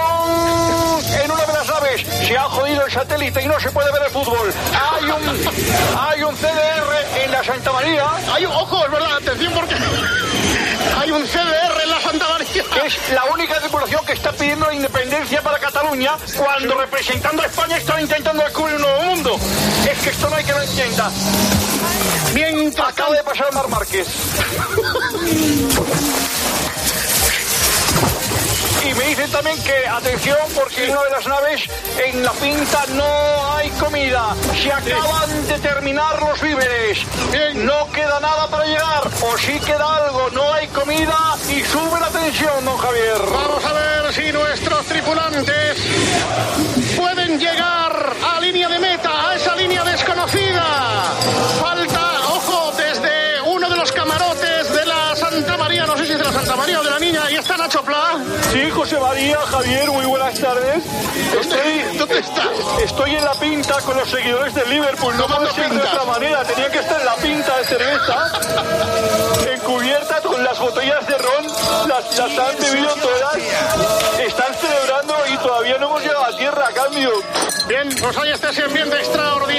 en una de las naves. Se ha jodido el satélite y no se puede ver el fútbol. Hay un, hay un CDR en la Santa María. Hay ojo, es verdad, atención porque hay un CDR Santa María. Es la única tripulación que está pidiendo la independencia para Cataluña cuando representando a España están intentando descubrir un nuevo mundo. Es que esto no hay que lo entienda. Mientras Acaba de pasar Mar Márquez. Y me dicen también que, atención, porque en una de las naves, en la pinta no hay comida. Se acaban de terminar los víveres. No queda nada para llegar. O sí queda algo, no hay comida y sube la tensión, don Javier. Vamos a ver si nuestros tripulantes pueden llegar a línea de meta, a esa línea desconocida. Falta, está Nacho Pla. Sí, José María, Javier, muy buenas tardes. Estoy, ¿Dónde estás? Estoy en la pinta con los seguidores del Liverpool. No puede ser de pinta? otra manera. Tenía que estar en la pinta de cerveza, encubierta con las botellas de ron. Las, las han bebido todas. Están celebrando y todavía no hemos llegado a tierra a cambio. Bien, pues ahí está ese ambiente extraordinario.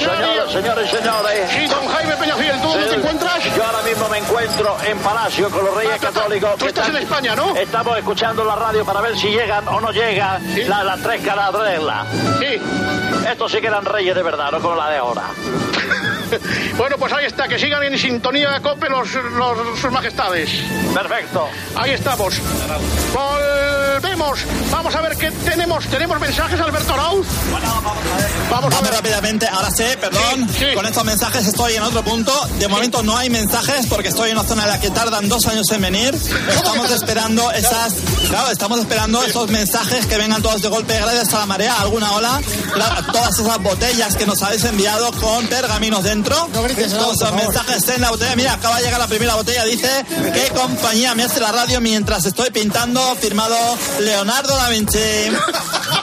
Señores, señores, señores. Sí, don Jaime Peñafiel, ¿tú dónde te encuentras? Yo ahora mismo me encuentro en Palacio con los Reyes Ah, Católicos. tú estás en España, ¿no? Estamos escuchando la radio para ver si llegan o no llegan la- las tres caladrelas. Sí. Estos sí que eran reyes de verdad, no como la de ahora. Bueno, pues ahí está, que sigan en sintonía COPE los, los- sus majestades. Perfecto. Ahí estamos. Volvemos. Vamos a ver qué tenemos. ¿Tenemos mensajes, Alberto Arauz? Vamos a ver rápidamente. Ahora sé, perdón. Con estos mensajes estoy en otro punto. De momento no hay mensajes porque estoy en una zona en la que tardan dos años en venir. Estamos esperando esas. Claro, estamos esperando esos mensajes que vengan todos de golpe gracias a la marea, alguna ola. Claro, todas esas botellas que nos habéis enviado con pergaminos dentro. todos esos mensajes en la botella. Mira, acaba de llegar la primera botella. Dice qué compañía me hace la radio mientras estoy pintando. Firmado Leonardo da Vinci.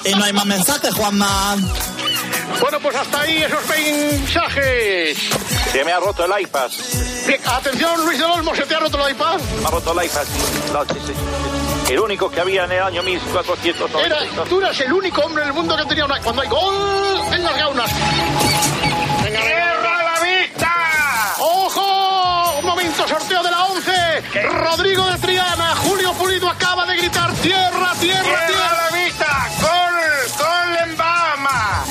Y no hay más mensajes, Juanma. Bueno, pues hasta ahí esos mensajes. Se me ha roto el iPad. Bien, atención, Luis del Olmo, ¿se te ha roto el iPad? Me ha roto el iPad. No, sí, sí. El único que había en el año 1400. Era, tú eras el único hombre en el mundo que tenía una... Cuando hay gol en las gaunas. Venga, ¡Tierra a la vista! ¡Ojo! Un momento, sorteo de la 11. Rodrigo de Triana, Pulido acaba de gritar tierra, tierra, tierra. ¡Tierra a la vista! ¡Gol! ¡Gol en Bahama!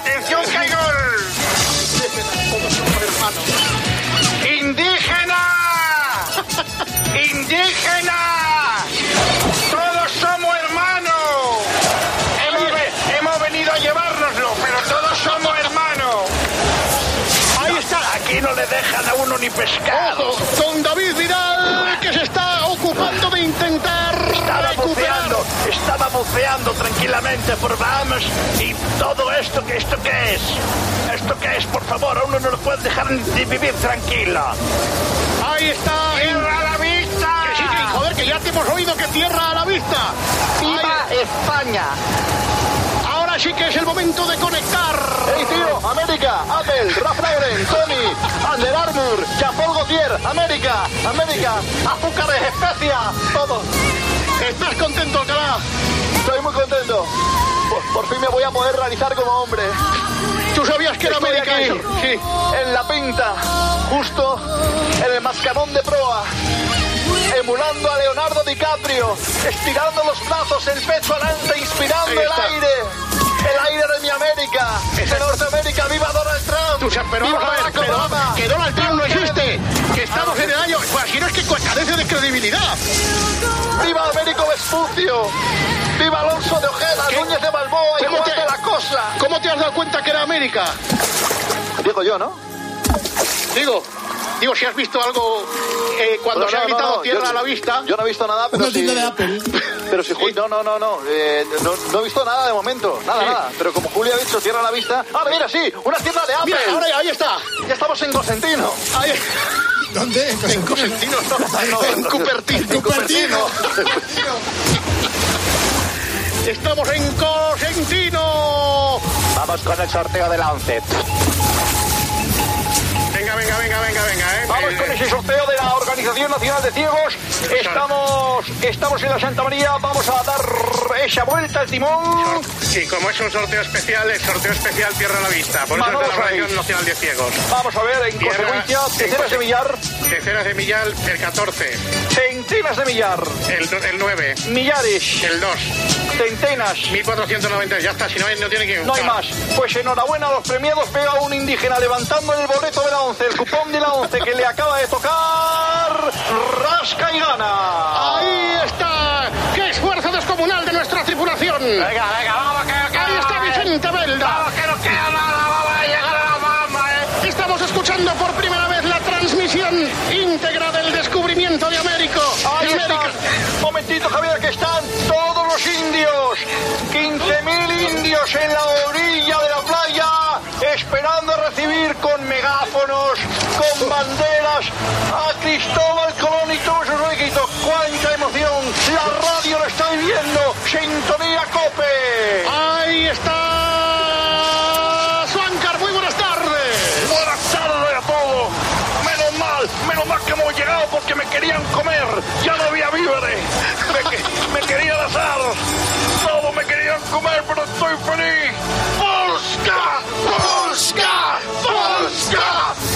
¡Atención que hay gol! ¡Indígena! ¡Indígena! ¡Todos somos hermanos! Hemos, hemos venido a llevárnoslo, pero todos somos hermanos. Ahí está. Aquí no le dejan a uno ni pescado. Ojo, con David buceando tranquilamente por Bahamas y todo esto, que ¿esto qué es? ¿Esto qué es? Por favor, a uno no lo puede dejar ni vivir tranquilo. Ahí está. ¡Tierra a la vista! Que sí, que, joder, que ya te hemos oído que tierra a la vista. ¡Viva España! Ahora sí que es el momento de conectar. ¡Hey, tío! América, Apple, Ralph Lauren, Tony, Under Armour, Jean-Paul Gaultier, América, América, azúcares, especias, todo. ¿Estás contento, Alcalá? Estoy muy contento. Por, por fin me voy a poder realizar como hombre. ¿Tú sabías que era Estoy América aquí? Sí. En la pinta, justo en el mascarón de proa. Emulando a Leonardo DiCaprio, estirando los brazos, el pecho adelante, inspirando el aire. El aire de mi América, de Norteamérica, viva Donald Trump. Tú sabes, pero viva vamos a ver, pero Obama. que Donald Trump no existe. Que estamos en el año. Si no es que carece de credibilidad. ¡Viva Américo Vespucio! ¡Viva Alonso de Ojeda, ¿Qué? Núñez de Balboa y ¿Cómo Juan te- de la Cosa! ¿Cómo te has dado cuenta que era América? Digo yo, ¿no? Digo, digo, si has visto algo eh, cuando No, se ha no, gritado no, tierra yo- a la vista. Yo no he visto nada, pero Una tienda de Apple. Pero si Julio... No, no, no, no, eh, no. No he visto nada de momento. Nada, Sí. nada. Pero como Julio ha dicho tierra a la vista... ¡Ah, mira, sí! ¡Una tienda de Apple! Mira, ahora ahí está. Ya estamos en Cosentino. Ahí- ¿Dónde? En Cosentino, no, no, en no, Cupertino. en Cupertino. Estamos en Cosentino. Vamos con el sorteo de la 11. Venga, venga, venga, venga, venga. ¿eh? Vamos con ese sorteo de la Organización Nacional de Ciegos. Estamos, estamos en la Santa María. Vamos a dar esa vuelta al timón. Sí, como es un sorteo especial, el sorteo especial a la Vista. Por eso es de la. Organización Nacional de Ciegos. Vamos a ver, en Tierra- consecuencia, en terceras conse- de millar, Terceras de Millal, el 14. centenas de millar, El, el 9. millares, El 2. Centenas. 1490. Ya está, si no, no tiene que No hay más. Pues enhorabuena a los premiados. Pega un indígena levantando el boleto de la 11, el cupón de la 11 que le acaba de tocar. Rasca y gana. Ahí está. ¡Qué esfuerzo descomunal de nuestra tripulación! Venga, venga, vamos, que, que Ahí está Vicente Belda. Vamos, que no queda nada, vamos a llegar a la Bahama, ¿eh? Estamos escuchando por primera vez la transmisión íntegra del descubrimiento de América. Ahí de América. Momentito, Javier, que están todos 15.000 indios en la orilla de la playa, esperando a recibir con megáfonos, con banderas a Cristóbal Colón y todos sus riquitos. ¡Cuánta emoción! La radio lo está viviendo. Sintonía Cope. Ahí está. Comer, pero estoy feliz. ¡Polska! ¡Polska!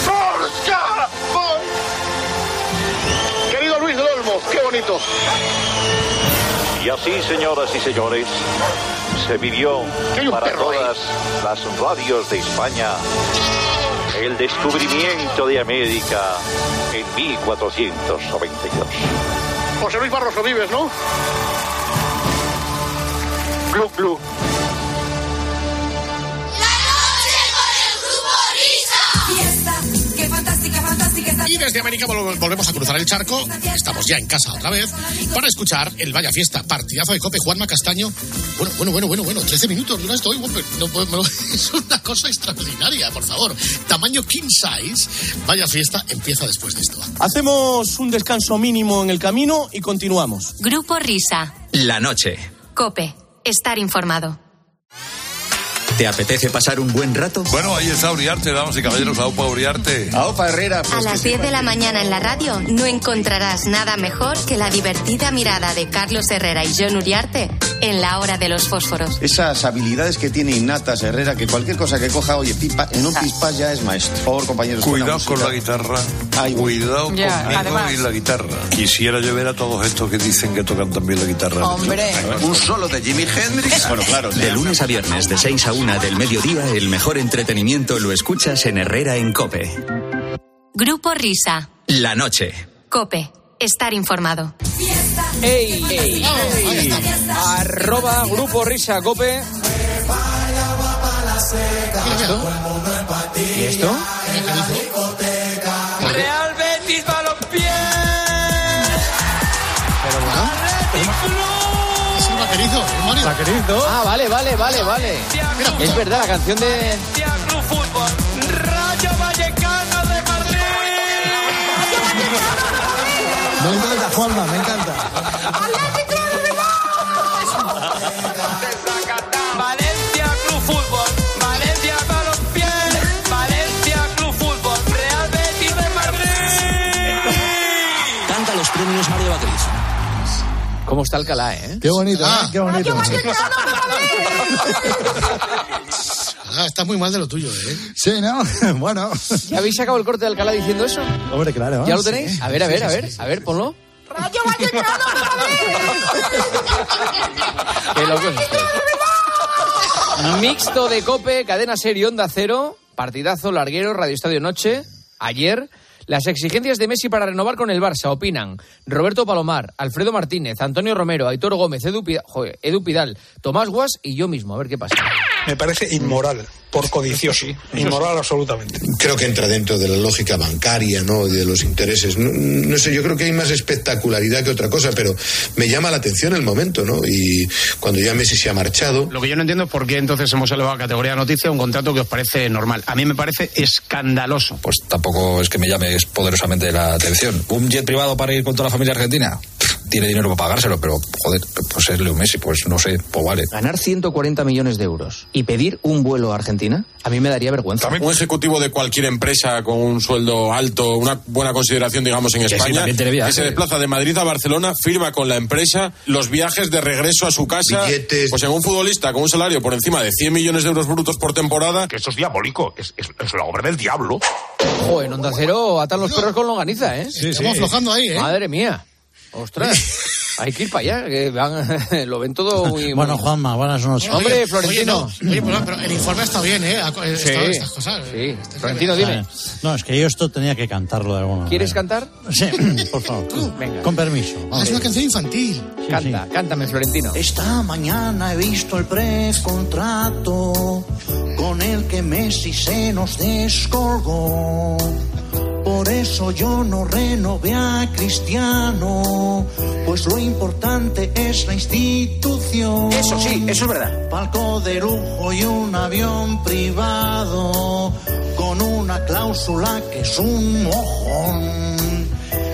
¡Polska! ¡Pol- Querido Luis del Olmo, qué bonito. Y así, señoras y señores, se vivió para todas las radios de España el descubrimiento de América en 1492. José Luis Barroso Vives, ¿no? Blue Blue. Y desde América volvemos a cruzar el charco. Estamos ya en casa otra vez para escuchar el Vaya Fiesta, partidazo de Cope Juanma Castaño. Bueno, bueno, bueno, bueno, bueno, 13 minutos dura esto. No, no, es una cosa extraordinaria, por favor. Tamaño king size. Vaya Fiesta empieza después de esto. Hacemos un descanso mínimo en el camino y continuamos. Grupo Risa. La noche. Cope Estar informado. ¿Te apetece pasar un buen rato? Bueno, ahí está Uriarte, damas y caballeros, Aupa Uriarte. Aupa Herrera. A las 10 de la mañana en la radio no encontrarás nada mejor que la divertida mirada de Carlos Herrera y John Uriarte en la hora de los fósforos. Esas habilidades que tiene innatas Herrera, que cualquier cosa que coja, oye, pipa, en un pispás ya es maestro. Por favor, compañeros. Cuidado con la guitarra. Cuidado Ya, conmigo además. y la guitarra. Quisiera yo ver a todos estos que dicen que tocan también la guitarra. Un solo de Jimi Hendrix. Bueno, claro. De lunes a viernes, de 6 a 1 del mediodía, el mejor entretenimiento lo escuchas en Herrera en Cope. Grupo Risa. La noche. Cope. Estar informado. ¡Ey! ey, ey. Arroba Grupo Risa Cope. ¿Y esto? Real Ah, vale, vale, vale, vale. Es verdad, la canción de... Fútbol. Rayo Vallecano de Madrid. Me encanta, Juanma, me encanta. ¿Cómo está Alcalá, eh? Qué bonito, ¿eh? Qué bonito. Ah, estás muy mal de lo tuyo, ¿eh? Sí, ¿no? Bueno. ¿Ya habéis sacado el corte de Alcalá diciendo eso? Hombre, claro. ¿Ya lo sí. tenéis? A ver, a ver, a ver, a ver, ponlo. Qué loco es usted. Mixto de Cope, cadena serie Onda Cero, partidazo larguero, Radio Estadio Noche. Ayer, las exigencias de Messi para renovar con el Barça opinan Roberto Palomar, Alfredo Martínez, Antonio Romero, Aitor Gómez, Edu, Pidal, Tomás Guas y yo mismo. A ver qué pasa. Me parece inmoral, por codicioso. Inmoral absolutamente. Creo que entra dentro de la lógica bancaria, ¿no? Y de los intereses. No, no sé, yo creo que hay más espectacularidad que otra cosa, pero me llama la atención el momento, ¿no? Y cuando ya Messi se ha marchado. Lo que yo no entiendo es por qué entonces hemos elevado a categoría de noticia un contrato que os parece normal. A mí me parece escandaloso. Pues tampoco es que me llame poderosamente la atención. ¿Un jet privado para ir con toda la familia argentina? Tiene dinero para pagárselo, pero joder, pues es Leo Messi, pues no sé, pues vale. Ganar 140 millones de euros y pedir un vuelo a Argentina, a mí me daría vergüenza. Un ejecutivo de cualquier empresa con un sueldo alto, una buena consideración, digamos, en Que España, que se desplaza de Madrid a Barcelona, firma con la empresa los viajes de regreso a su casa. Pues en un futbolista con un salario por encima de 100 millones de euros brutos por temporada. Que eso es diabólico, es, es, es la obra del diablo. Ojo, en Onda Cero atan los perros con longaniza, ¿eh? Sí, Estamos sí. aflojando ahí, ¿eh? Madre mía. Ostras. Hay que ir para allá, que van- lo ven todo muy... Bueno, Juanma, buenas noches. Hombre, Florentino. Oye, no, oye, pero, pero el informe está bien, ¿eh? Ha- ha- Sí. estado estas cosas. ¿eh? Sí. Florentino, dime. No, es que yo esto tenía que cantarlo de alguna ¿Quieres manera. cantar? Sí, por favor. Venga. Con permiso. Ah, es una canción infantil. Canta, cántame, Florentino. Esta mañana he visto el precontrato con el que Messi se nos descolgó. Por eso yo no renové a Cristiano, pues lo importante es la institución. Eso sí, eso es verdad. Palco de lujo y un avión privado, con una cláusula que es un mojón.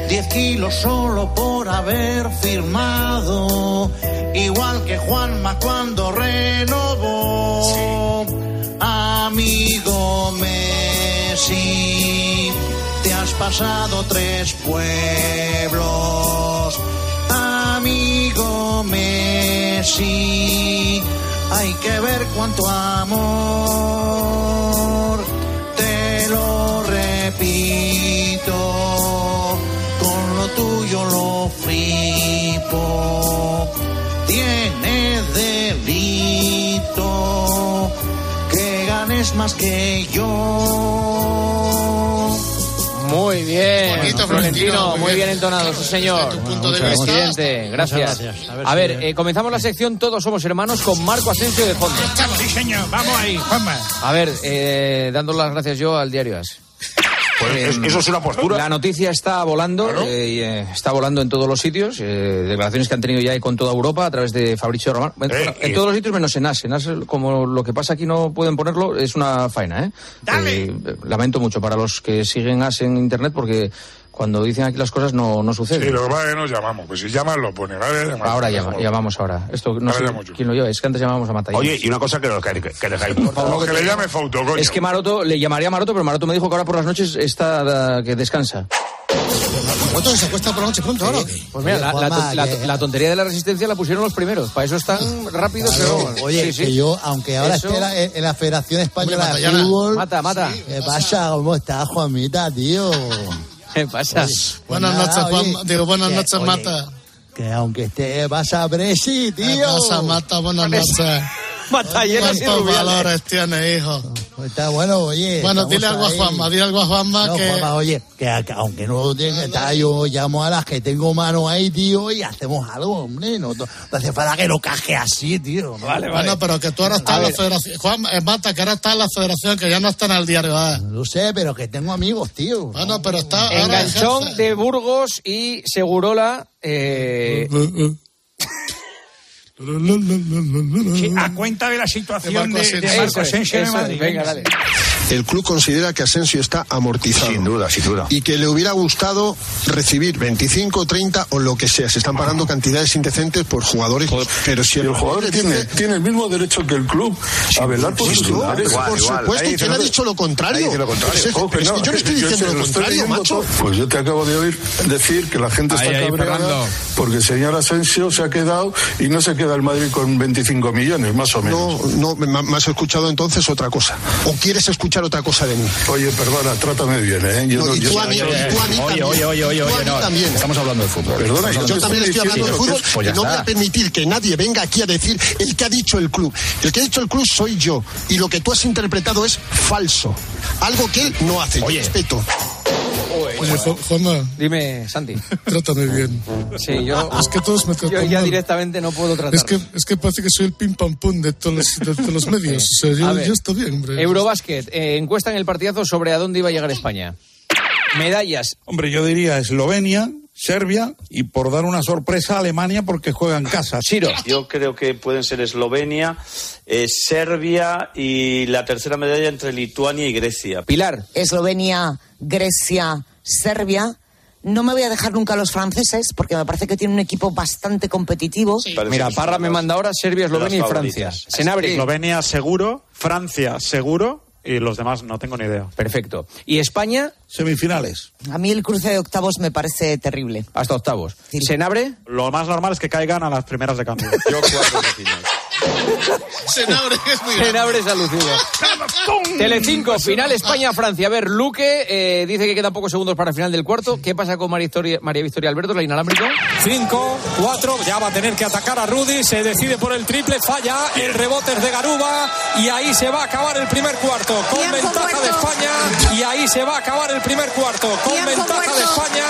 Diez kilos solo por haber firmado, igual que Juanma cuando renovó. Amigo Messi, has pasado tres pueblos. Amigo Messi, hay que ver cuánto amor. Te lo repito, con lo tuyo lo flipo. Tiene delito que ganes más que yo. Muy bien, Bonito, Florentino, muy bien entonado, sí señor. punto de Muchas vista. Presidente, gracias. A ver A si- ver, eh, comenzamos la sección Todos somos hermanos con Marco Asensio de fondo. Sí, señor, vamos ahí, Juanma. A ver, eh, dando las gracias yo al diario As. Pues es- eso es una postura. La noticia está volando, eh, eh, está volando en todos los sitios. eh, declaraciones que han tenido ya con toda Europa a través de Fabricio Román. Bueno, Eh, en todos los sitios menos en AS. En AS, como lo que pasa aquí no pueden ponerlo, es una faena, ¿eh? Eh, lamento mucho para los que siguen AS en internet porque cuando dicen aquí las cosas no, no sucede. Sí, lo que pasa es que nos llamamos. Pues si llaman, lo pone. Ahora llama, llamamos ahora. Esto no Ahora sé llamo yo. quién lo lleva, es que antes llamábamos a Matallán. Oye, y una cosa que, que, que, que dejáis. Por favor, que le llame Fauto, coño. Es que Maroto, le llamaría a Maroto, pero Maroto me dijo que ahora por las noches está eh, que descansa. ¿Cuánto se acuesta por la noche pronto ahora? o qué? Pues mira, la, la la- la tontería de la resistencia la pusieron los primeros. Para eso están rápidos, pero. Oye, sí, sí. que yo, aunque ahora Eso- esté en la, en la Federación Española Hombre, de. Fútbol. Mata, mata. ¿Qué pasa? ¿Cómo estás, Juanmita, tío? ¿Qué pasa? Buenas noches, Juan. Digo, buenas que- noches, oye, Mata. Que aunque esté pasa Bresi, ¿Qué tío. pasa, Mata? Buenas noches. Matallana y ¿Cuántos Rubiales. valores tiene, hijo? Está bueno, oye. Bueno, dile algo a. Juanma, dile algo a Juanma No, que... Juanma, oye, que, que aunque no lo tenga, está, yo llamo a las que tengo mano ahí, tío, y hacemos algo, hombre. No, no, no hace falta que lo caje así, tío. ¿no? Bueno, pero que tú ahora estás en la federación. Juan, eh, Mata, que ahora estás en la federación, que ya no está en el diario. ¿eh? Lo sé, pero que tengo amigos, tío. Bueno, pero está... Enganchón de Burgos y Segurola. Eh, Sí, a cuenta de la situación de, de Eso Marco es, Asensio en eso es. Madrid. Venga, dale. El club considera que Asensio está amortizado. Sin duda, sin duda. Y que le hubiera gustado recibir 25, 30 o lo que sea. Se están pagando cantidades indecentes por jugadores. Pero si el, El jugador tiene, dice- tiene el mismo derecho que el club a velar por sus no, intereses. por supuesto, ¿y quién ha dicho lo contrario? Lo contrario. Pero es Oh, es que yo no estoy yo diciendo lo estoy contrario, macho. Pues yo te acabo de oír decir que la gente está Ahí, cabreada Fernando. porque el señor Asensio se ha quedado y no se queda el Madrid con 25 millones, más o menos. No, no, me, me has escuchado entonces otra cosa. ¿O quieres escuchar otra cosa de mí? Oye, perdona, trátame bien, ¿eh? Yo No, no- y yo- tú a mí, y tú a mí Oye, también. oye, oye, oye, oye, no. también. Estamos hablando de fútbol. Perdona, Yo hablando también estoy hablando de fútbol. Pues y no voy a permitir que nadie venga aquí a decir el que ha dicho el club. El que ha dicho el club soy yo. Y lo que tú has interpretado es falso. Algo que él no hace. Yo respeto. Oye, Ju- Juanma, Dime, Santi. trátame bien. Sí, yo, Es que todos me yo tratan ya mal. directamente no puedo tratar. Es que, es que parece que soy el pim pam pum de todos los, de todos los medios. O sea, yo, yo estoy bien, hombre. Eurobásquet, eh, encuesta en el partidazo sobre a dónde iba a llegar España. Medallas. Hombre, yo diría Eslovenia, Serbia y por dar una sorpresa Alemania porque juega en casa. Chiro. Yo creo que pueden ser Eslovenia, eh, Serbia y la tercera medalla entre Lituania y Grecia. Pilar. Eslovenia, Grecia, Serbia. No me voy a dejar nunca a los franceses porque me parece que tienen un equipo bastante competitivo. Mira, Parra me manda ahora Serbia, Eslovenia y Francia. Senabre. Eslovenia seguro, Francia seguro y los demás no tengo ni idea. Perfecto. ¿Y España? Semifinales. A mí el cruce de octavos me parece terrible. Hasta octavos. ¿Senabre? Lo más normal es que caigan a las primeras de cambio. Yo cuatro Senabre, es muy Senabre es alucido. Telecinco, final España-Francia. A ver, Luque eh, dice que quedan pocos segundos para el final del cuarto. ¿Qué pasa con María Victoria, María Victoria Alberto, la inalámbrico? 5, 4, ya va a tener que atacar a Rudy, se decide por el triple, falla, el rebote es de Garuba y ahí se va a acabar el primer cuarto con Tiempo ventaja de muerto. España y ahí se va a acabar el primer cuarto con Tiempo ventaja de muerto. España,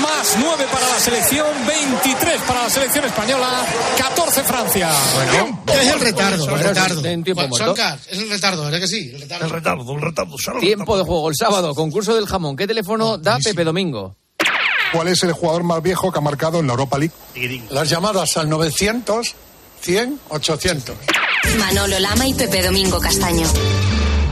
más 9 para la selección, 23 para la selección española, 14 Francia. Es el retardo, el retardo. En tiempo Juan- muerto. Soncar, es el retardo, ¿verdad que sí? El retardo. El retardo, el retardo. el Tiempo de juego, el sábado, concurso del jamón. ¿Qué teléfono da Pepe Domingo? ¿Cuál es el jugador más viejo que ha marcado en la Europa League? Las llamadas al 900, 100, 800. Manolo Lama y Pepe Domingo Castaño.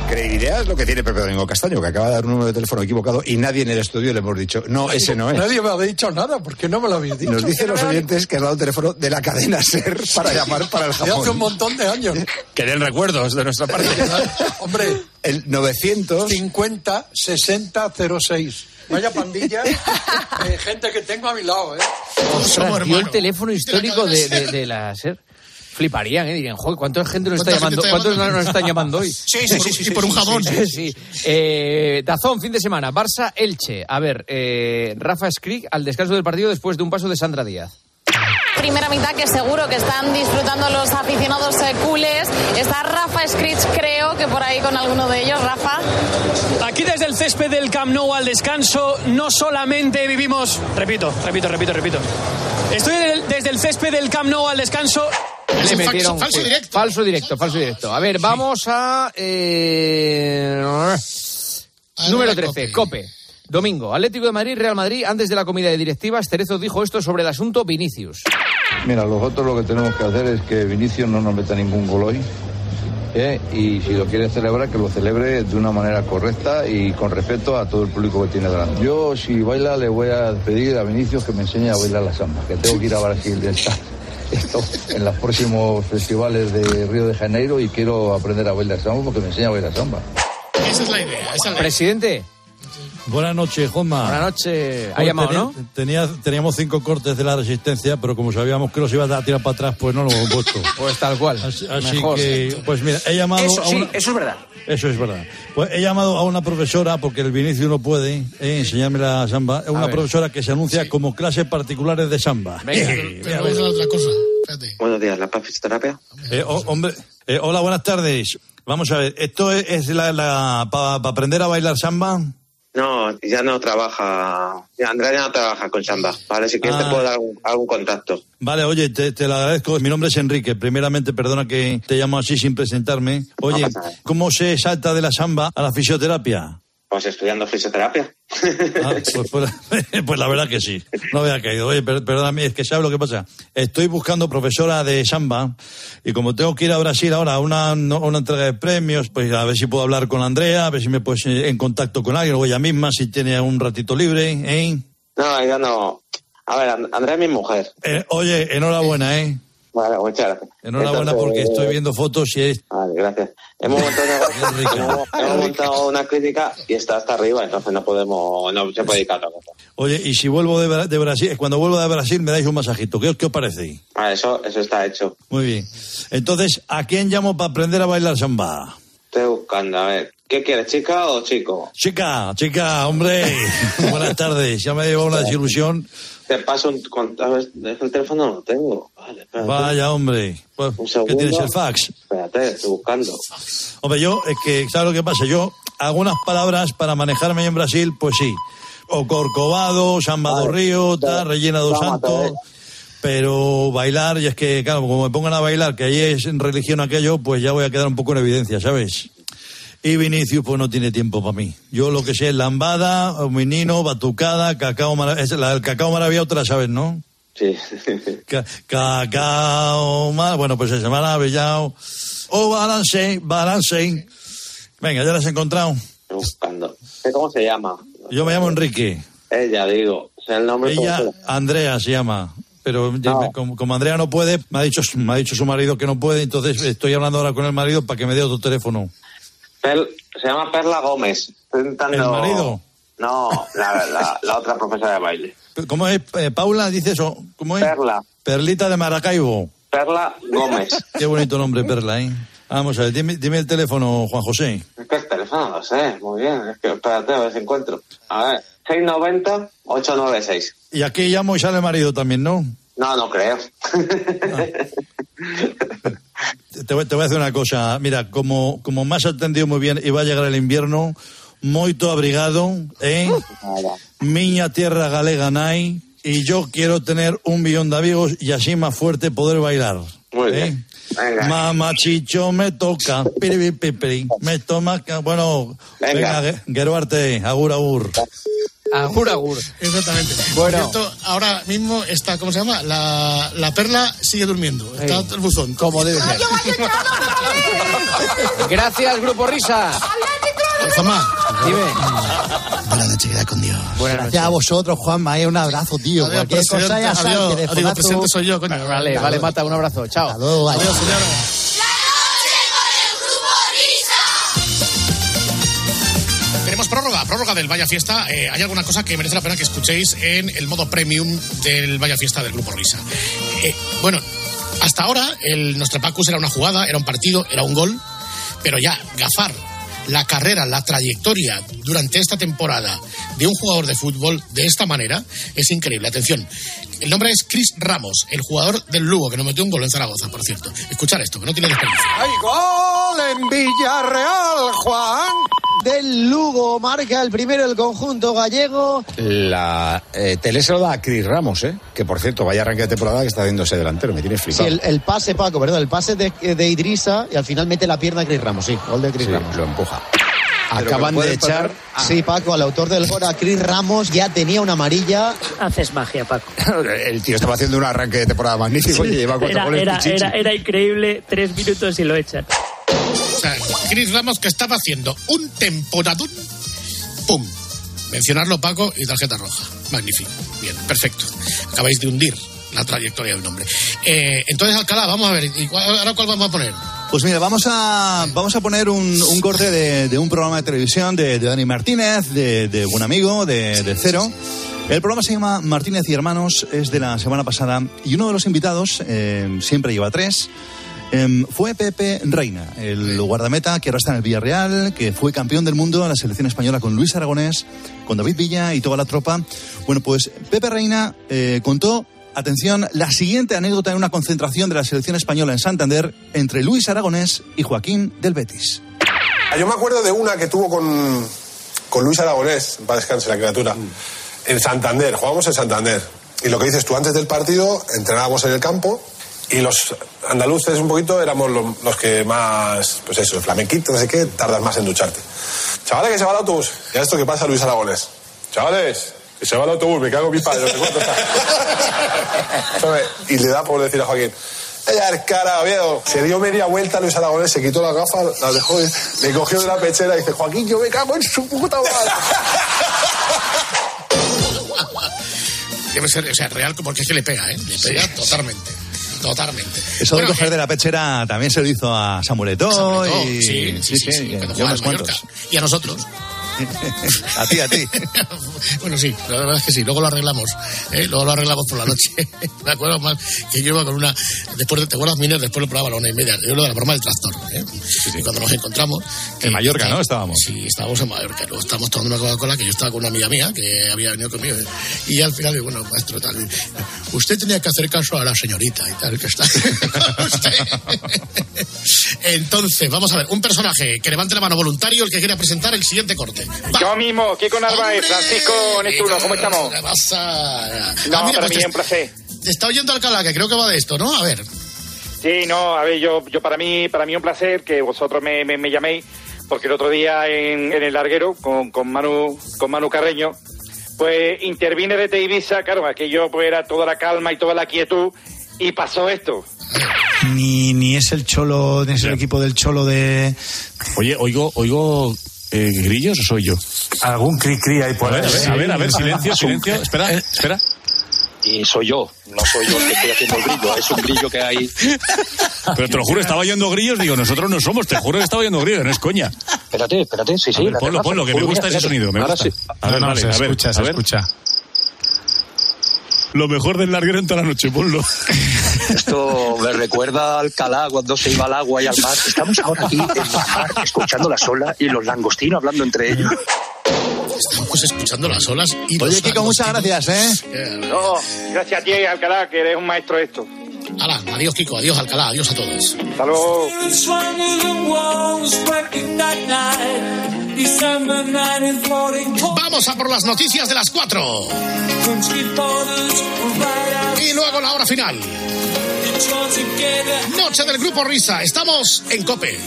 Creerías lo que tiene Pepe Domingo Castaño, que acaba de dar un número de teléfono equivocado y nadie en el estudio le hemos dicho, no, ese no es. Nadie me había dicho nada, porque no me lo había dicho. Nos dicen los oyentes que has dado el teléfono de la cadena SER para llamar para el De hace un montón de años. Que den recuerdos de nuestra parte. Hombre. El 900. 50 60 06. Vaya pandilla de gente que tengo a mi lado, ¿eh? Ostras, dio el teléfono histórico de, de, de la SER. Fliparían, ¿eh? Dirían, joder, ¿cuánta gente nos está ¿Cuánta llamando? gente está ¿Cuántos llamando? nos están llamando hoy? Sí, sí, sí, por un jabón. Sí, sí. Eh, Dazón, fin de semana. Barça, Elche. A ver, eh, Rafa Skrik al descanso del partido después de un paso de Sandra Díaz. Primera mitad que seguro que están disfrutando los aficionados eh, culés. Está Rafa Scritch, creo que por ahí con alguno de ellos. Rafa. Aquí desde el césped del Camp Nou al descanso, no solamente vivimos, repito, repito, repito, repito. Estoy desde el césped del Camp Nou al descanso. Le metieron- sí, Falso directo, falso directo. A ver, vamos a... eh, Número 13, Cope. Domingo, Atlético de Madrid, Real Madrid. Antes de la comida de directivas, Cerezo dijo esto sobre el asunto Vinicius. Mira, nosotros lo que tenemos que hacer es que Vinicius no nos meta ningún gol hoy. ¿eh? Y si lo quiere celebrar, que lo celebre de una manera correcta y con respeto a todo el público que tiene delante. Yo, si baila, le voy a pedir a Vinicius que me enseñe a bailar la samba, que tengo que ir a Brasil de esta- esto en los próximos festivales de Río de Janeiro y quiero aprender a bailar samba porque me enseña a bailar samba. Esa es la idea. Esa es la idea. Presidente. Buenas noches, Juanma. Buenas noches. Ha llamado, ¿no? tenía- teníamos cinco cortes de la resistencia, pero como sabíamos que los iba a tirar para atrás, pues no lo hemos puesto. Pues tal cual. Así, así Mejor. que, pues mira, he llamado Eso a sí, eso es verdad. Eso es verdad. Pues he llamado a una profesora, porque el Vinicio no puede eh, enseñarme la samba, es una ver. profesora que se anuncia como clases particulares de samba. Pero vamos a la otra cosa. Buenos días, ¿la paz fisioterapia? Eh, hombre, eh, hola, buenas tardes. Vamos a ver, ¿esto es, es la, para aprender a bailar samba? No, ya no trabaja. Andrea ya no trabaja con Samba. Vale, si quieres Ah. te puedo dar algún, algún contacto. Vale, oye, te, te lo agradezco. Mi nombre es Enrique. Primeramente, perdona que te llamo así sin presentarme. Oye. ¿cómo se salta de la samba a la fisioterapia? Pues estudiando fisioterapia. Ah, pues, pues- pues la verdad que sí. No había caído. Oye, per- perdóname, es que ¿sabes lo que pasa? Estoy buscando profesora de samba y como tengo que ir a Brasil ahora a una, una entrega de premios, pues a ver si puedo hablar con Andrea, a ver si me puedes eh, en contacto con alguien o ella misma si tiene un ratito libre, ¿eh? No, ya no. A ver, And- Andrea es mi mujer. Eh, oye, enhorabuena, ¿eh? Vale, muchas gracias. Enhorabuena Entonces, porque estoy viendo fotos y es... Vale, gracias. Hemos montado, hemos, hemos montado una clínica y está hasta arriba, entonces no podemos, no se puede dedicar a otra cosa. Oye, y si vuelvo de, de Brasil, cuando vuelvo de Brasil me dais un masajito. ¿Qué, os- qué os parece? Ah, eso, eso está hecho. Muy bien. Entonces, ¿a quién llamo para aprender a bailar samba? Estoy buscando, a ver, ¿qué quieres, chica o chico? Chica, chica, hombre. Buenas tardes. Ya me ha llevado una desilusión. Te paso un, con- a ver, el teléfono no lo tengo. Vale, espérate. Vaya, hombre. Pues, ¿Qué tienes el fax? Espérate, estoy buscando. Hombre, yo, es que, ¿sabes lo que pasa? Yo, algunas palabras para manejarme en Brasil, pues sí. O Corcovado, Samba do Río, Rellena do Santo. Pero bailar, y es que, claro, como me pongan a bailar, que ahí es en religión aquello, pues ya voy a quedar un poco en evidencia, ¿sabes? Y Vinicius, pues no tiene tiempo para mí. Yo lo que sé es lambada, menino, batucada, cacao maravillado. La del cacao maravillado, la sabes, ¿no? Sí. Ca- cacao mar... Bueno, pues ese maravillado. Oh, balance, balance. Venga, ya la has encontrado. Buscando. ¿Qué- ¿Cómo se llama? Yo me llamo Enrique. Ella, digo. O sea, el nombre Ella, ¿cómo se- Andrea se llama. Pero me- como, como Andrea no puede, me ha, dicho, me ha dicho su marido que no puede, entonces estoy hablando ahora con el marido para que me dé otro teléfono. Per- se llama Perla Gómez. Intentando... ¿El marido? No, la, la, la otra profesora de baile. ¿Cómo es? Eh, Paula, dice eso. ¿Cómo es? Perla. Perlita de Maracaibo. Perla Gómez. Qué bonito nombre, Perla, ¿eh? Vamos a ver, dime, dime el teléfono, Juan José. Es que el teléfono no lo sé, muy bien. Es que espérate a ver si encuentro. A ver, 690-896. Y aquí llamo y sale marido también, ¿no? No, no creo. Te voy, te voy a hacer una cosa. Mira, como, como me has atendido muy bien y va a llegar el invierno, moito abrigado, ¿eh? Miña tierra galega nai, y yo quiero tener un millón de amigos y así más fuerte poder bailar. Muy ¿eh? bien. Venga. Mamachicho me toca, piribi, pipiri, me toma, bueno, Venga. venga, Geruarte, agur, agur. Agur, agur. Exactamente. Bueno. Cierto, ahora mismo está, ¿cómo se llama? La, la perla sigue durmiendo. Está el buzón. Como debe ser. Gracias, Grupo Risa. Juanma. Dime. Buenas noches, queda con Dios. Gracias a vosotros, Juanma. eh, Un abrazo, tío. Adiós, Cualquier cosa ya sabes, Adiós. Adiós, presidente soy yo, coño. Vale, vale, Mata, un abrazo. Chao. Hasta luego, adiós. Adiós, señora. Tenemos prórroga, prórroga del Vaya Fiesta. Eh, hay alguna cosa que merece la pena que escuchéis en el modo premium del Vaya Fiesta del Grupo Risa. Eh, bueno, hasta ahora el Nostrapacus era una jugada, era un partido, era un gol, pero ya gafar la carrera, la trayectoria durante esta temporada de un jugador de fútbol de esta manera es increíble. Atención, el nombre es Chris Ramos, el jugador del Lugo, que nos metió un gol en Zaragoza, por cierto. Escuchar esto, que no tiene desperdicio. ¡Hay gol en Villarreal, Juan! Del Lugo marca el primero el conjunto gallego. La eh, tele se lo da a Cris Ramos, ¿eh? Que por cierto, vaya arranque de temporada que está haciendo ese delantero, me tiene Sí, flipado. el, el pase, Paco, perdón, el pase de, de Idrisa y al final mete la pierna a Chris Ramos, sí, gol de Chris Sí, Ramos. lo empuja. Acaban de echar. Sí, Paco, al autor del gol, a Chris Ramos, ya tenía una amarilla. Haces magia, Paco. El tío estaba haciendo un arranque de temporada magnífico y lleva cuatro Era, goles era, era, era increíble, tres minutos y lo echan. O sea, Chris Ramos que estaba haciendo un temporadón. ¡Pum! Mencionarlo, Paco, y tarjeta roja. Magnífico. Bien, perfecto. Acabáis de hundir la trayectoria del nombre. Eh, entonces, Alcalá, vamos a ver. ¿y cuál- ahora cuál vamos a poner? Pues mira, vamos a, vamos a poner un, un corte de, de un programa de televisión de, de Dani Martínez, de, de Buen Amigo, de, de Cero. El programa se llama Martínez y Hermanos, es de la semana pasada y uno de los invitados, eh, siempre lleva tres, eh, fue Pepe Reina, el guardameta que ahora está en el Villarreal, que fue campeón del mundo en la selección española con Luis Aragonés, con David Villa y toda la tropa. Bueno, pues Pepe Reina eh, contó Atención, la siguiente anécdota en una concentración de la selección española en Santander entre Luis Aragonés y Joaquín del Betis. Yo me acuerdo de una que tuvo con, con Luis Aragonés, para descanse la criatura, en Santander, jugábamos en Santander. Y lo que dices tú, antes del partido entrenábamos en el campo y los andaluces un poquito éramos lo- los que más, pues eso, flamenquito, no sé qué, tardas más en ducharte. Chavales, que se va el autobús. ¿Y a esto qué pasa, Luis Aragonés? Chavales, que se va el autobús, me cago en mi padre, no sé cuánto está. Y le da por decir a Joaquín, ella es cara, viejo. Se dio media vuelta Luis Aragonés, se quitó las gafas, las dejó, y le cogió de la pechera y dice, Joaquín, yo me cago en su puta madre. Debe ser, o sea, real, porque es que le pega, ¿eh? Le pega totalmente. Totalmente. Eso Bueno, de coger de la pechera también se lo hizo a Samuel Eto'o y sí, sí, sí, sí, en Mallorca. cuantos. Y a nosotros. a ti, a ti. Bueno, sí, la verdad es que sí, luego lo arreglamos, ¿eh? luego lo arreglamos por la noche. Me acuerdo más que yo iba con una, después de, ¿te acuerdas, Miner? Después lo probaba a la una y media, yo lo de la broma del tractor, ¿eh? Y cuando nos encontramos... En Mallorca, ¿no? Estábamos. Sí, estábamos en Mallorca, luego estábamos tomando una Coca-Cola que yo estaba con una amiga mía que había venido conmigo. ¿eh? Y al final, bueno, maestro, tal, usted tenía que hacer caso a la señorita y tal, que está... Entonces, vamos a ver, un personaje que levante la mano voluntario, el que quiera presentar el siguiente corte. Yo mismo, Kiko Narváez, Francisco Nestuno, ¿cómo estamos? ¿Qué pasa? No, Ah, mira, para pues mí es un placer. Te está oyendo Alcalá, que creo que va de esto, ¿no? A ver. Sí, no, a ver, yo, yo para mí, para mí un placer que vosotros me, me, me llaméis, porque el otro día en, en el larguero con, con Manu, con Manu Carreño, pues intervine desde Ibiza, claro, aquello pues era toda la calma y toda la quietud, y pasó esto. Ni, ni es el cholo, ni es el equipo del cholo de. Oye, oigo, oigo eh, grillos o soy yo. Algún cri cri ahí por A ver, ahí. a ver, a ver, a ver, Sí. silencio, silencio. Espera, espera. Y soy yo, no soy yo el que estoy haciendo el grillo, es un grillo que hay. Pero te lo juro, estaba oyendo grillos, digo, nosotros no somos, te juro que estaba oyendo grillos, no es coña. Espérate, espérate, sí, A sí. ver, la ponlo, ponlo, que me gusta ese sonido, me Ahora gusta. sí. A ver, No, no, vale, se a ver, escucha, a se ver. escucha. Lo mejor del larguero en toda la noche, ponlo. Esto me recuerda a Alcalá cuando se iba al agua y al mar. Estamos ahora aquí en el mar, escuchando la sola y los langostinos hablando entre ellos. Estamos escuchando las olas y Oye, los Kiko, muchas gracias, ¿eh? Eh, No, gracias a ti, Alcalá, que eres un maestro de esto. Hala, adiós, Kiko, adiós, Alcalá, adiós a todos. Hasta luego. Vamos a por las noticias de las cuatro. Y luego la hora final. Noche del Grupo Risa. Estamos en Cope.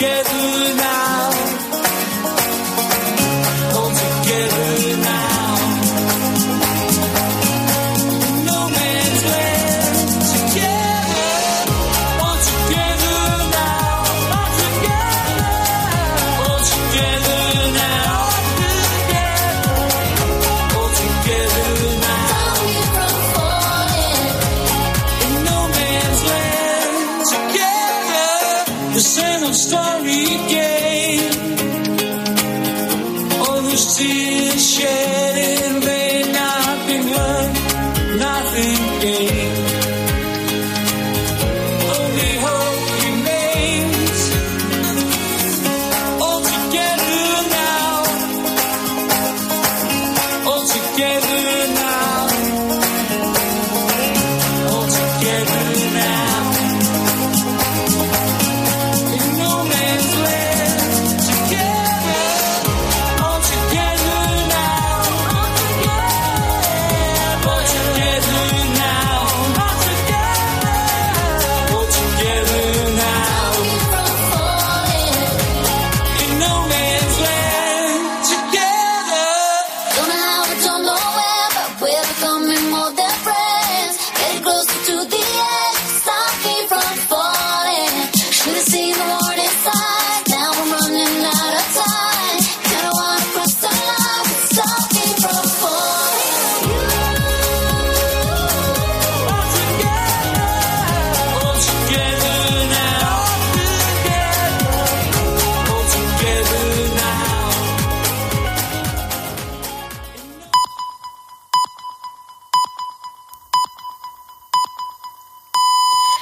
Game,